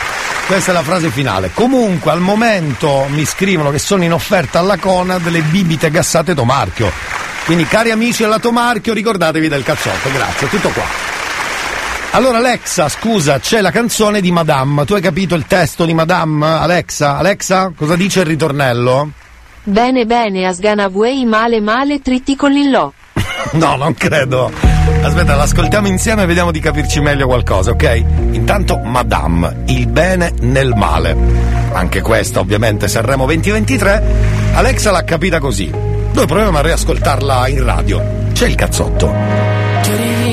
Questa è la frase finale. Comunque, al momento mi scrivono che sono in offerta alla Conad le bibite gassate Tomarchio. Quindi, cari amici della Tomarchio, ricordatevi del cazzotto. Grazie, tutto qua. Allora, Alexa, scusa, c'è la canzone di Madame. Tu hai capito il testo di Madame, Alexa? Alexa, cosa dice il ritornello? Bene bene Asgana Vuei male male tritti con l'illò. No, non credo. Aspetta, l'ascoltiamo insieme e vediamo di capirci meglio qualcosa, ok? Intanto, Madame, il bene nel male. Anche questa, ovviamente, Sanremo 2023. Alexa l'ha capita così. Noi proviamo a riascoltarla in radio. C'è il cazzotto.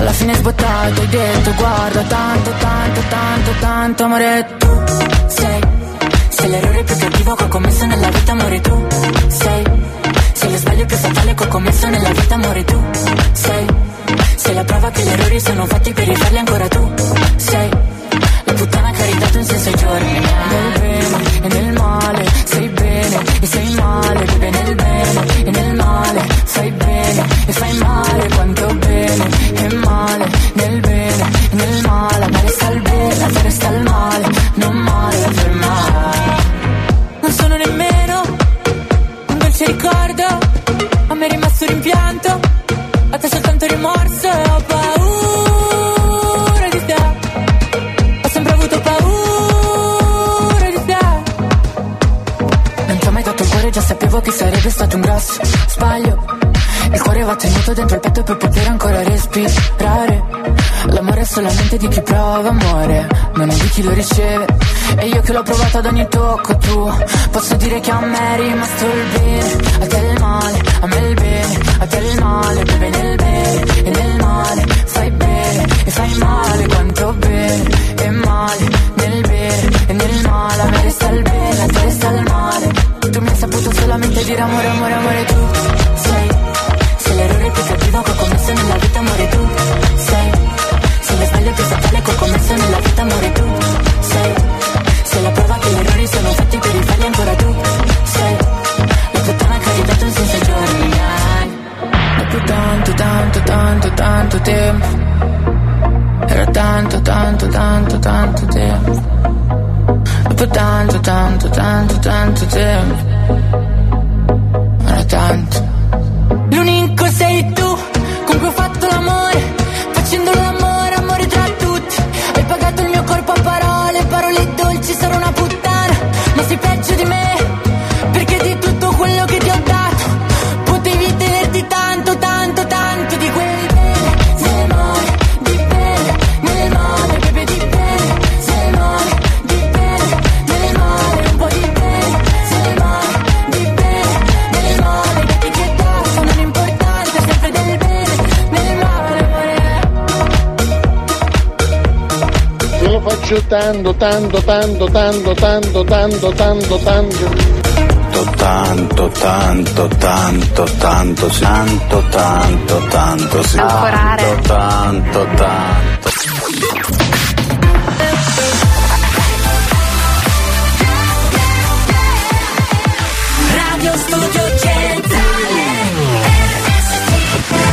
alla fine sbottato hai detto guarda tanto, tanto, tanto, tanto amore tu. Sei Sei l'errore più cattivo che ho commesso nella vita amore tu. Sei Sei lo sbaglio più fatale che ho commesso nella vita amore tu. Sei Sei la prova che gli errori sono fatti per rifarli ancora tu. Sei La puttana che ha ridato un senso ai giorni. Nel bene e nel male sei bene e sei male Vive nel bene e nel male fai bene e fai male Quanto bene e male tenuto dentro il petto per poter ancora respirare. L'amore è solamente di chi prova amore, non è di chi lo riceve. E io che l'ho provato ad ogni tocco tu Posso dire che a me è rimasto il bene. A te il male, a me il bene A te il male, beve nel bene E nel male, fai bene E fai male, quanto bene. E male, nel bene E nel male, a me resta il bene A te resta il male. Tu mi hai saputo solamente dire amore, amore, amore tu sbaglio più cattivo che ho commesso nella vita, amore tu. Sei. Se lo sbaglio più fatale che ho commesso nella vita, amore tu. Sei. Se la prova che gli errori sono fatti per rifarli ancora tu. Sei. La puttana che hai dato in senza giorni Da più tanto, tanto, tanto, tanto tempo. Era tanto, tanto, tanto, tanto tempo. Dopo tanto, tanto, tanto, tanto tempo. Tanto, tanto, tanto, tanto, tanto, tanto, tanto, tanto. Tanto, tanto, tanto, tanto, tanto, tanto, tanto, sì. Tanto, tanto, tanto. Radio Studio Centrale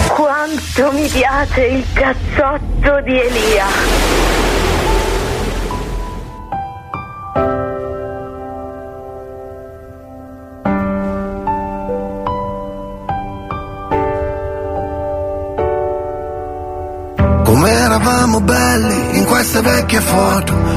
Quanto mi piace il cazzotto di Elia. Foto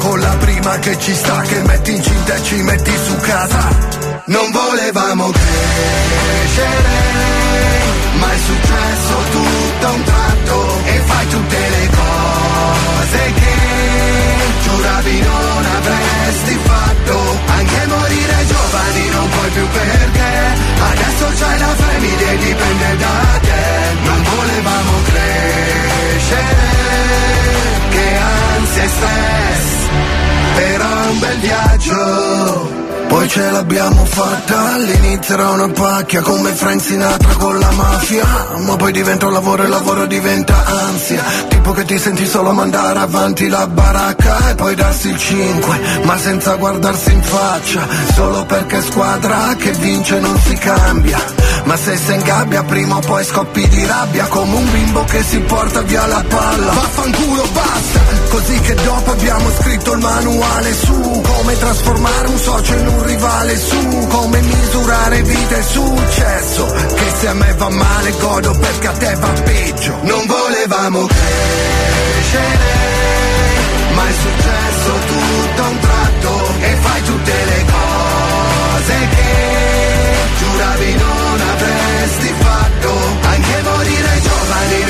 Con la prima che ci sta Che metti incinta e ci metti su casa. Non volevamo crescere Ma è successo tutto a un tratto E fai tutte le cose che Giuravi non avresti fatto. Anche morire giovani non puoi più perché Adesso c'hai la famiglia e dipende da te. Non volevamo crescere Che ansia e stress È un bel viaggio poi ce l'abbiamo fatta, all'inizio era una pacchia come Frank Sinatra con la mafia. Ma poi diventa un lavoro e il lavoro diventa ansia. Tipo che ti senti solo mandare avanti la baracca e poi darsi il 5 Ma senza guardarsi in faccia, solo perché squadra che vince non si cambia Ma se sei in gabbia prima o poi scoppi di rabbia. Come un bimbo che si porta via la palla. Vaffanculo basta, così che dopo abbiamo scritto il manuale su Come trasformare un socio in un rivale su Come misurare vita e successo. Che se a me va male godo perché a te va peggio. Non volevamo crescere Ma è successo tutto a un tratto E fai tutte le cose che Giuravi non avresti fatto Anche morire giovani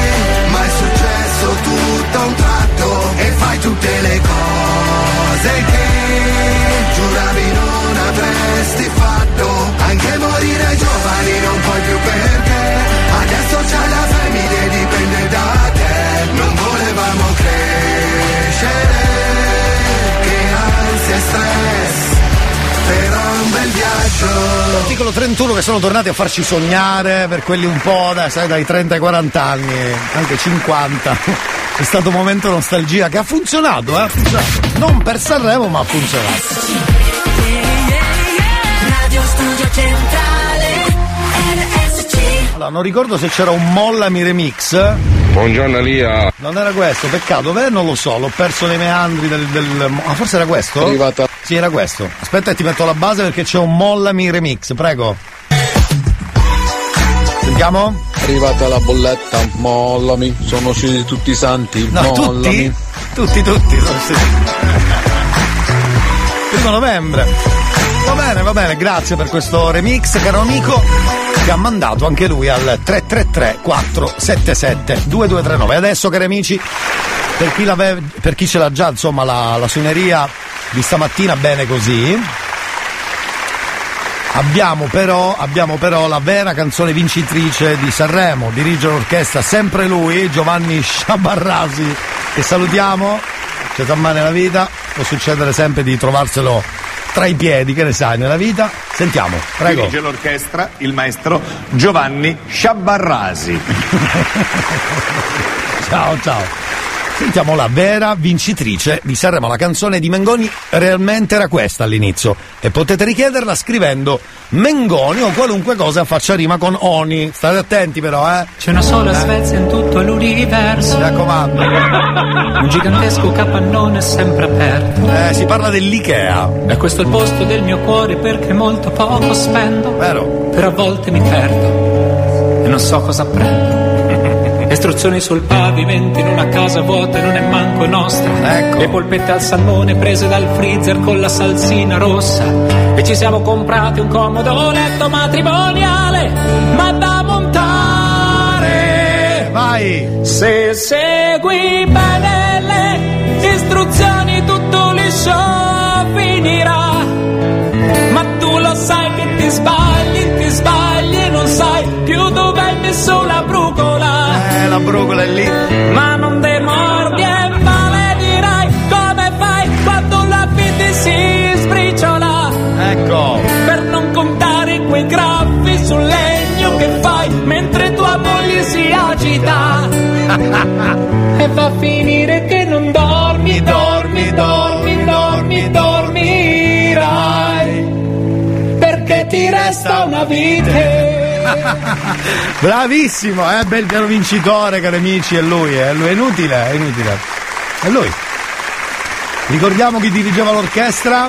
tutto a un tratto e fai tutte le cose che giuravi non avresti fatto. Anche morire giovani non puoi più perché adesso c'hai la famiglia e dipende da te. Non volevamo crescere che ansia e stress. Però un bel viaggio. Articolo 31 che sono tornati a farci sognare per quelli un po' da, sai, dai 30 ai 40 anni, anche 50. È stato un momento nostalgia che ha funzionato, eh? Ha funzionato. Non per Sanremo, ma ha funzionato. Radio Studio Centrale RSC Allora, non ricordo se c'era un Mollami remix. Buongiorno Elia. Non era questo, peccato, dov'è? Non lo so, l'ho perso nei meandri del. del... Ah, forse era questo? Arrivata. Sì, era questo. Aspetta, ti metto la base perché c'è un Mollami remix, prego. Sentiamo? Arrivata la bolletta, mollami, sono usciti tutti i santi, No, mollami. tutti? Tutti, tutti. sono. Primo novembre. Va bene, va bene, grazie per questo remix, caro amico, che ha mandato anche lui al 333 477 2239. Adesso, cari amici, per chi, per chi ce l'ha già, insomma, la, la suoneria di stamattina, bene così. Abbiamo però, abbiamo però la vera canzone vincitrice di Sanremo, dirige l'orchestra sempre lui, Giovanni Sciabarrasi, che salutiamo, ci sa mai nella vita, può succedere sempre di trovarselo tra i piedi, che ne sai, nella vita. Sentiamo, prego. Dirige l'orchestra il maestro Giovanni Sciabarrasi. [laughs] Ciao, ciao. Sentiamo la vera vincitrice di Sanremo. La canzone di Mengoni realmente era questa all'inizio. E potete richiederla scrivendo Mengoni o qualunque cosa faccia rima con Oni. State attenti però, eh. C'è una sola Eh. Svezia in tutto l'universo. Mi raccomando. Un gigantesco capannone sempre aperto. Eh, si parla dell'Ikea. E questo è il posto del mio cuore perché molto poco spendo. Vero. Però a volte mi perdo e non so cosa prendo. Istruzioni sul pavimento in una casa vuota e non è manco nostra. Ecco. Le polpette al salmone prese dal freezer con la salsina rossa. E ci siamo comprati un comodo letto matrimoniale, ma da montare. Vai! Se segui bene le istruzioni tutto liscio finirà. La brugola è lì. Ma non demordi e maledirai come fai quando la vita si sbriciola. Ecco. Per non contare quei graffi sul legno che fai mentre tua moglie si agita. [laughs] e va a finire che non dormi, dormi, dormi, dormi, dormirai. Perché ti resta una vite. [laughs] Bravissimo, eh, bel piano vincitore, cari amici, è lui, eh, è lui, è inutile, è inutile. È lui. Ricordiamo chi dirigeva l'orchestra?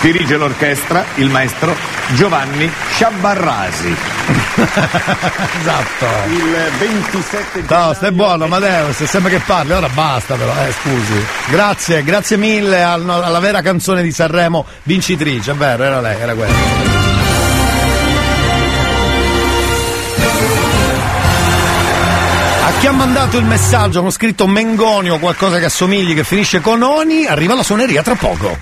Dirige l'orchestra il maestro Giovanni Sciabarrasi. [laughs] esatto. Il 27 No, stai buono, Matteo, se sembra che parli, ora basta però, eh, scusi. Grazie, grazie mille al- alla vera canzone di Sanremo vincitrice, è vero, era lei, era quella. A chi ha mandato il messaggio con scritto Mengoni o qualcosa che assomigli che finisce con Oni, arriva la suoneria tra poco.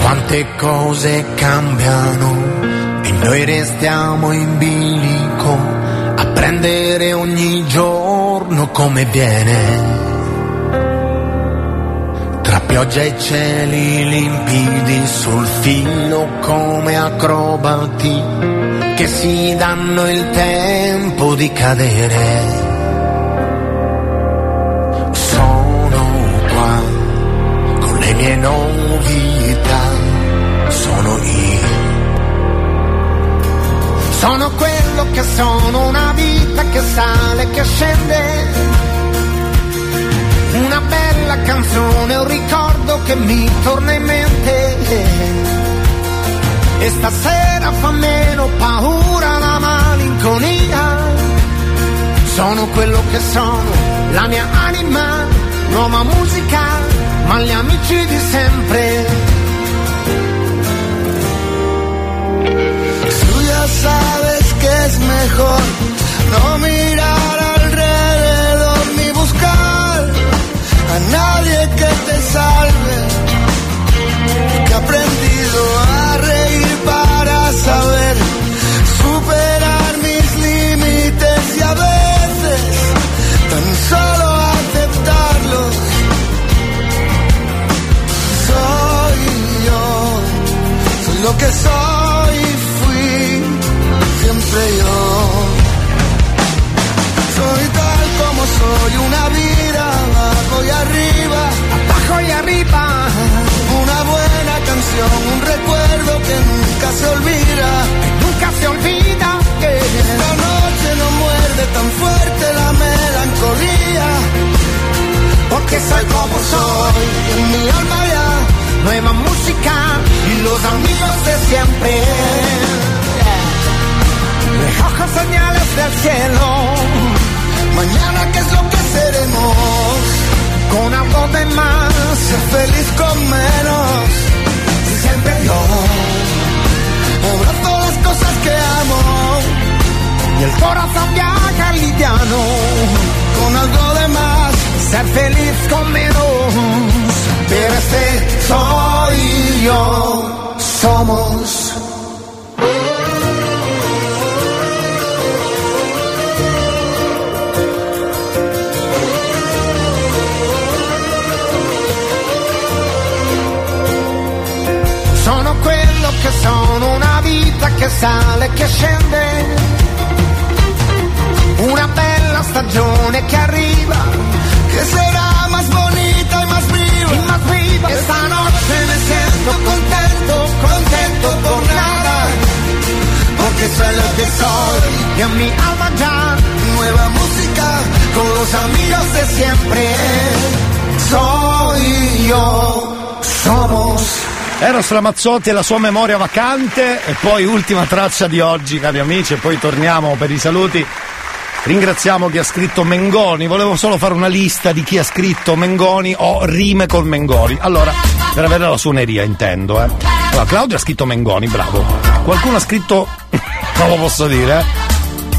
Quante cose cambiano e noi restiamo in bilico a prendere ogni giorno come viene. Pioggia e cieli limpidi sul filo come acrobati che si danno il tempo di cadere. Sono qua con le mie novità, sono io. Sono quello che sono, una vita che sale, che scende. Una bella canzone, un ricordo che mi torna in mente. E stasera fa meno paura la malinconia. Sono quello che sono, la mia anima, nuova musica, ma gli amici di sempre. Tú ya sabes que es mejor no mirar nadie que te salve. Que he aprendido a reír para saber superar mis límites y a veces tan solo aceptarlos. Soy yo, soy lo que soy fui siempre yo. Soy como soy una vida abajo y arriba, abajo y arriba. Una buena canción, un recuerdo que nunca se olvida, nunca se olvida. Esta noche no muerde tan fuerte la melancolía, porque soy como soy, en mi alma ya nueva música y los amigos de siempre. Recojo señales del cielo. Mañana, ¿qué es lo que seremos? Con algo de más, ser feliz con menos. Si siempre yo abrazo las cosas que amo. Y el corazón viaja liviano. Con algo de más, ser feliz con menos. Pero este soy yo. Somos. Che sale e che scende. Una bella stagione che arriva, che sarà más bonita y más viva. Y más viva. Esta noche me siento contento, contento por nada. Porque soy lo que soy y en mi alma ya nueva música con los amigos de siempre. Soy yo, somos. Eros Ramazzotti e la sua memoria vacante e poi ultima traccia di oggi cari amici e poi torniamo per i saluti. Ringraziamo chi ha scritto Mengoni, volevo solo fare una lista di chi ha scritto Mengoni o rime col Mengoni. Allora, per avere la suoneria intendo, eh. Allora, Claudio ha scritto Mengoni, bravo. Qualcuno ha scritto [laughs] non lo posso dire,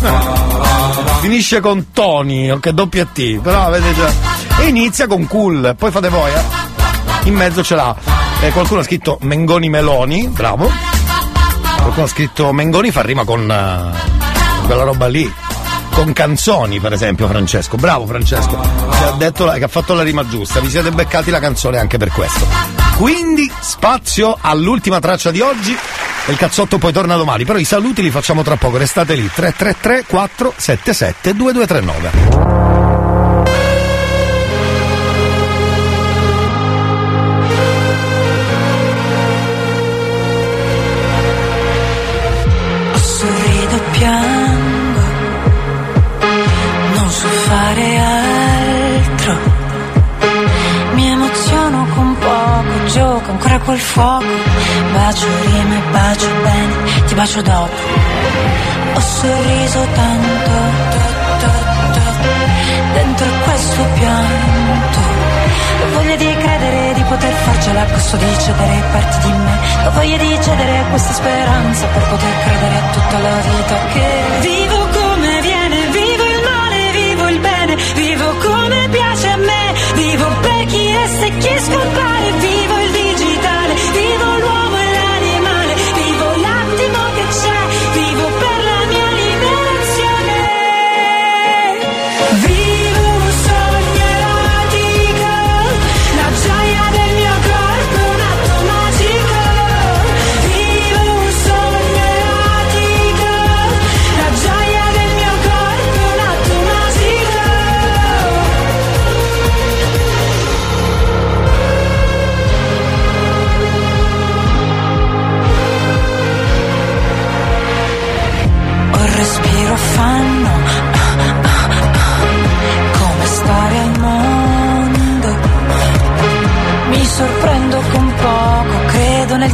eh. Finisce con Tony, ok, doppia T, però avete già. E inizia con cool, poi fate voi, eh. In mezzo ce l'ha. Eh, qualcuno ha scritto Mengoni Meloni, bravo. Qualcuno ha scritto Mengoni fa rima con eh, quella roba lì. Con canzoni, per esempio, Francesco. Bravo Francesco. Che ha, detto che ha fatto la rima giusta. Vi siete beccati la canzone anche per questo. Quindi, spazio all'ultima traccia di oggi. E il cazzotto poi torna domani. Però i saluti li facciamo tra poco. Restate lì. 333 477 2239. Col fuoco. Bacio rima e bacio bene, ti bacio dopo. Ho sorriso tanto, to, to, to, dentro questo pianto. Voglia di credere di poter farcela costo di cedere parti di me. Ho voglia di cedere questa speranza per poter credere a tutta la vita che vivo come viene, vivo il male, vivo il bene, vivo come piace a me, vivo per chi resta e chi scompare, vivo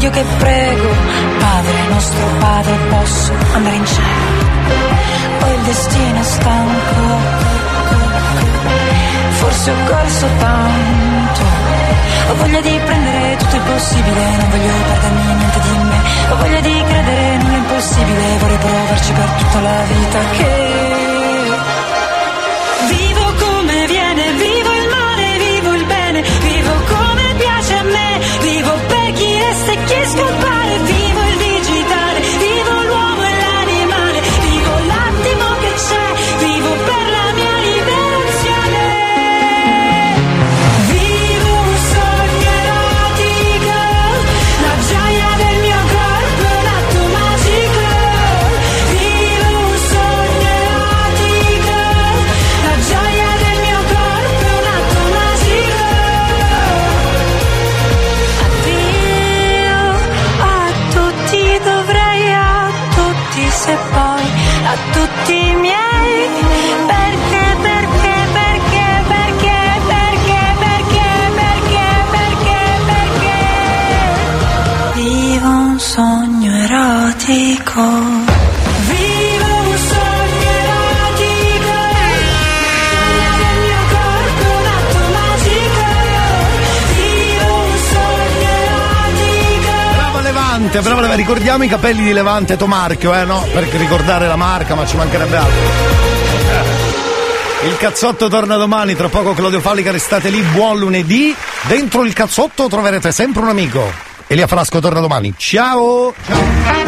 Dio che prego. Padre nostro Padre, posso andare in cielo. Ho il destino stanco. Forse ho corso tanto. Ho voglia di prendere tutto il possibile, non voglio perdermi niente di me. Ho voglia di credere nulla impossibile, vorrei provarci per tutta la vita che romantico. Levante, brava, ricordiamo i capelli di Levante Tomarchio, eh no? Per ricordare la marca, ma ci mancherebbe altro. Eh. Il cazzotto torna domani, tra poco Claudio Fallica, restate lì, buon lunedì. Dentro il cazzotto troverete sempre un amico. Elia Frasco torna domani. Ciao! Ciao!